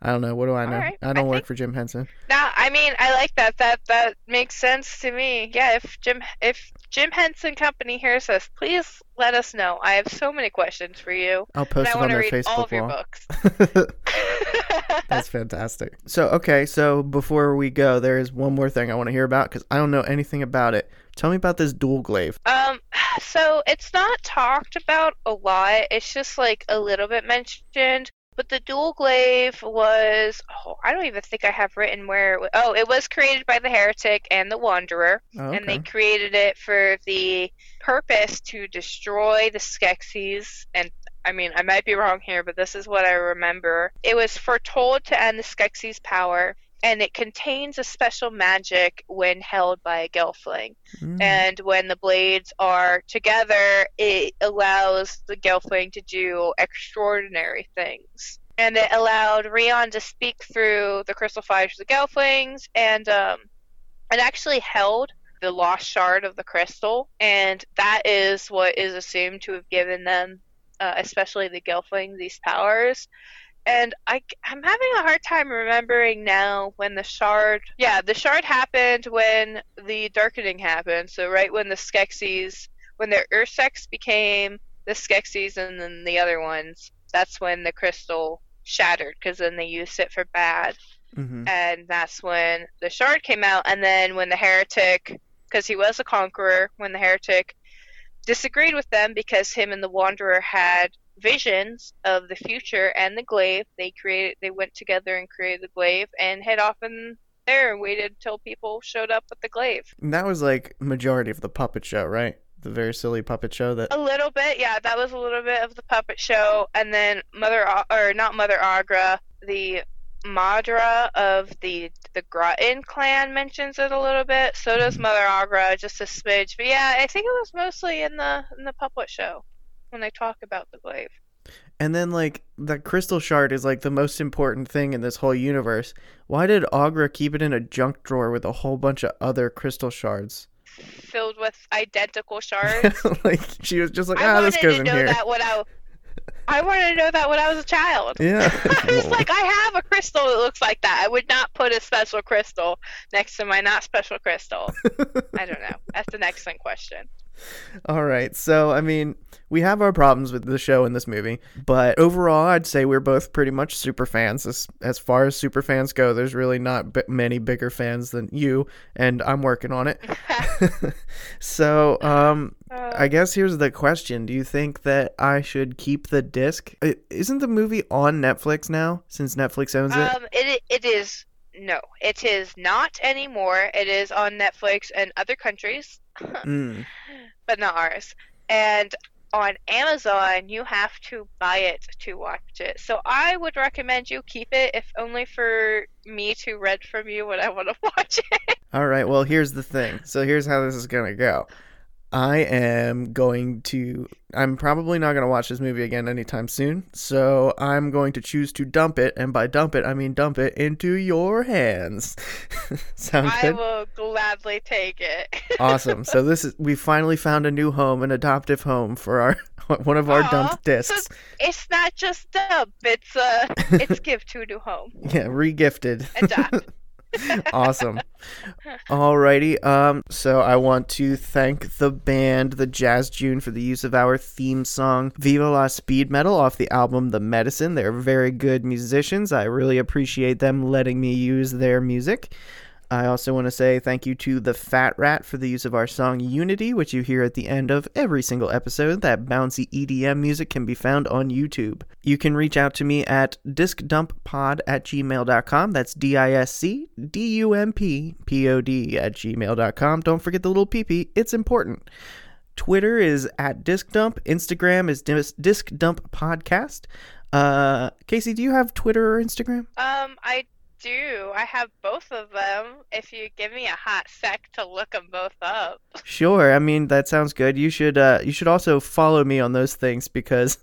I don't know. What do I know? Alright, I don't I work think- for Jim Henson. No, I mean, I like that. That that makes sense to me. Yeah, if Jim if Jim Henson Company hears us, please let us know. I have so many questions for you. I'll And post I it on want to their read all Facebook of your books. That's fantastic. So, okay, so before we go, there is one more thing I want to hear about because I don't know anything about it. Tell me about this dual glaive. Um, so it's not talked about a lot. It's just like a little bit mentioned. But the dual glaive was, oh, I don't even think I have written where. It, oh, it was created by the Heretic and the Wanderer, Oh, and they created it for the purpose to destroy the Skeksis. And I mean, I might be wrong here, but this is what I remember. It was foretold to end the Skeksis' power, and it contains a special magic when held by a Gelfling Mm. and when the blades are together, it allows the Gelfling to do extraordinary things. and it allowed Rian to speak through the crystal fires of the Gelflings, and um, it actually held the lost shard of the crystal, and that is what is assumed to have given them, uh, especially the Gelflings, these powers. And I, I'm having a hard time remembering now when the shard. Yeah, the shard happened when the darkening happened. So right when the Skeksis, when their Ursex became the Skeksis, and then the other ones, that's when the crystal shattered because then they used it for bad Mm-hmm. and that's when the shard came out and then when the heretic because he was a conqueror when the heretic disagreed with them because him and the wanderer had visions of the future and the glaive they created they went together and created the glaive and head off in there and waited till people showed up with the glaive And That was like majority of the puppet show, right? The very silly puppet show that. a little bit yeah that was a little bit of the puppet show and then mother or not mother aughra the Maudra of the the Grottan clan mentions it a little bit. So does mm-hmm. Mother Aughra, just a smidge. But yeah, I think it was mostly in the in the puppet show when they talk about the glaive. And then like the crystal shard is like the most important thing in this whole universe. Why did Aughra keep it in a junk drawer with a whole bunch of other crystal shards? Filled with identical shards. like she was just like, ah, this wanted goes to in know here. that when I I wanted to know that when I was a child. Yeah. I was like, I have a crystal that looks like that. I would not put a special crystal next to my not special crystal. I don't know. That's an excellent question. All right. So, I mean, we have our problems with the show and this movie, but overall, I'd say we're both pretty much super fans. As, as far as super fans go, there's really not b- many bigger fans than you, and I'm working on it. so, um, Uh, I guess here's the question Do you think that I should keep the disc? Isn't the movie on Netflix now since Netflix owns it? Um, it it is no, it is not anymore. It is on Netflix and other countries, Mm. but not ours. And on Amazon, you have to buy it to watch it. So I would recommend you keep it, if only for me to rent from you when I want to watch it. All right. Well, here's the thing. So here's how this is gonna go. I am going to. I'm probably not gonna watch this movie again anytime soon. So I'm going to choose to dump it, and by dump it, I mean dump it into your hands. Sound I good? will gladly take it. awesome. So this is we finally found a new home, an adoptive home for our one of our Aw, dumped so discs. it's not just dub; it's uh, it's give to a new home. Yeah, regifted. Adopt. Awesome. Alrighty. Um, so I want to thank the band, the Jazz June, for the use of our theme song, Viva La Speed Metal, off the album The Medicine. They're very good musicians. I really appreciate them letting me use their music. I also want to say thank you to the Fat Rat for the use of our song Unity, which you hear at the end of every single episode. That bouncy EDM music can be found on YouTube. You can reach out to me at discdumppod at gmail.com. That's D I S C D U M P P O D at gmail.com. Don't forget the little PP, it's important. Twitter is at discdump. Instagram is dis-. Uh, Casey, do you have Twitter or Instagram? Um, I do. I have both of them. If you give me a hot sec to look them both up. Sure. I mean, that sounds good. You should uh you should also follow me on those things because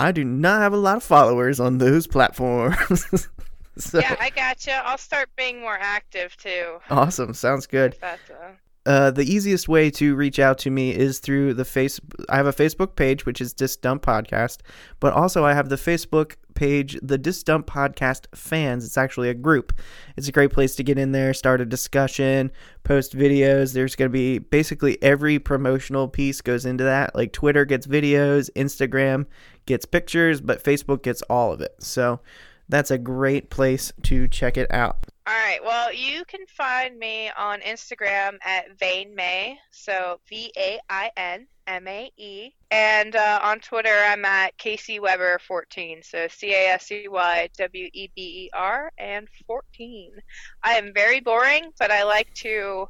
I do not have a lot of followers on those platforms. so Yeah, I gotcha. I'll start being more active too. awesome. Sounds good. That's uh, Uh, the easiest way to reach out to me is through the face. I have a Facebook page, which is Disc Dump Podcast, but also I have the Facebook page, the Disc Dump Podcast Fans. It's actually a group. It's a great place to get in there, start a discussion, post videos. There's going to be basically every promotional piece goes into that. Like Twitter gets videos, Instagram gets pictures, but Facebook gets all of it. So that's a great place to check it out. All right. Well, you can find me on Instagram at Vain May. So V A I N M A E. And uh, on Twitter, I'm at Casey Weber 14. So C A S C Y W E B E R and 14. I am very boring, but I like to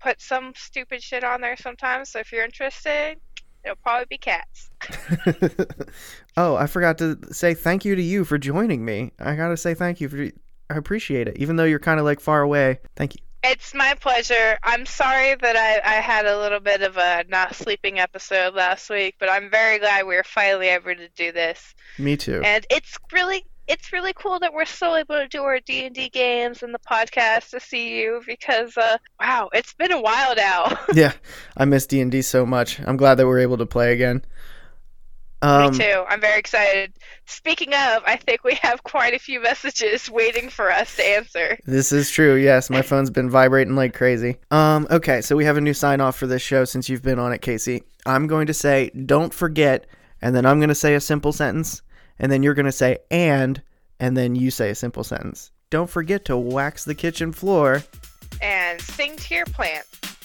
put some stupid shit on there sometimes. So if you're interested, it'll probably be cats. oh, I forgot to say thank you to you for joining me. I gotta say thank you for. I appreciate it, even though you're kind of like far away. Thank you. It's my pleasure. I'm sorry that I, I had a little bit of a not sleeping episode last week, but I'm very glad we were finally able to do this. Me too. And it's really it's really cool that we're still able to do our D and D games and the podcast to see you because uh, wow, it's been a while now. yeah, I miss D and D so much. I'm glad that we're able to play again. Um, Me too. I'm very excited. Speaking of, I think we have quite a few messages waiting for us to answer. This is true. Yes, my phone's been vibrating like crazy. Um, okay, so we have a new sign off for this show since you've been on it, Casey. I'm going to say, "Don't forget," and then I'm going to say a simple sentence, and then you're going to say "and," and then you say a simple sentence. Don't forget to wax the kitchen floor. And sing to your plants.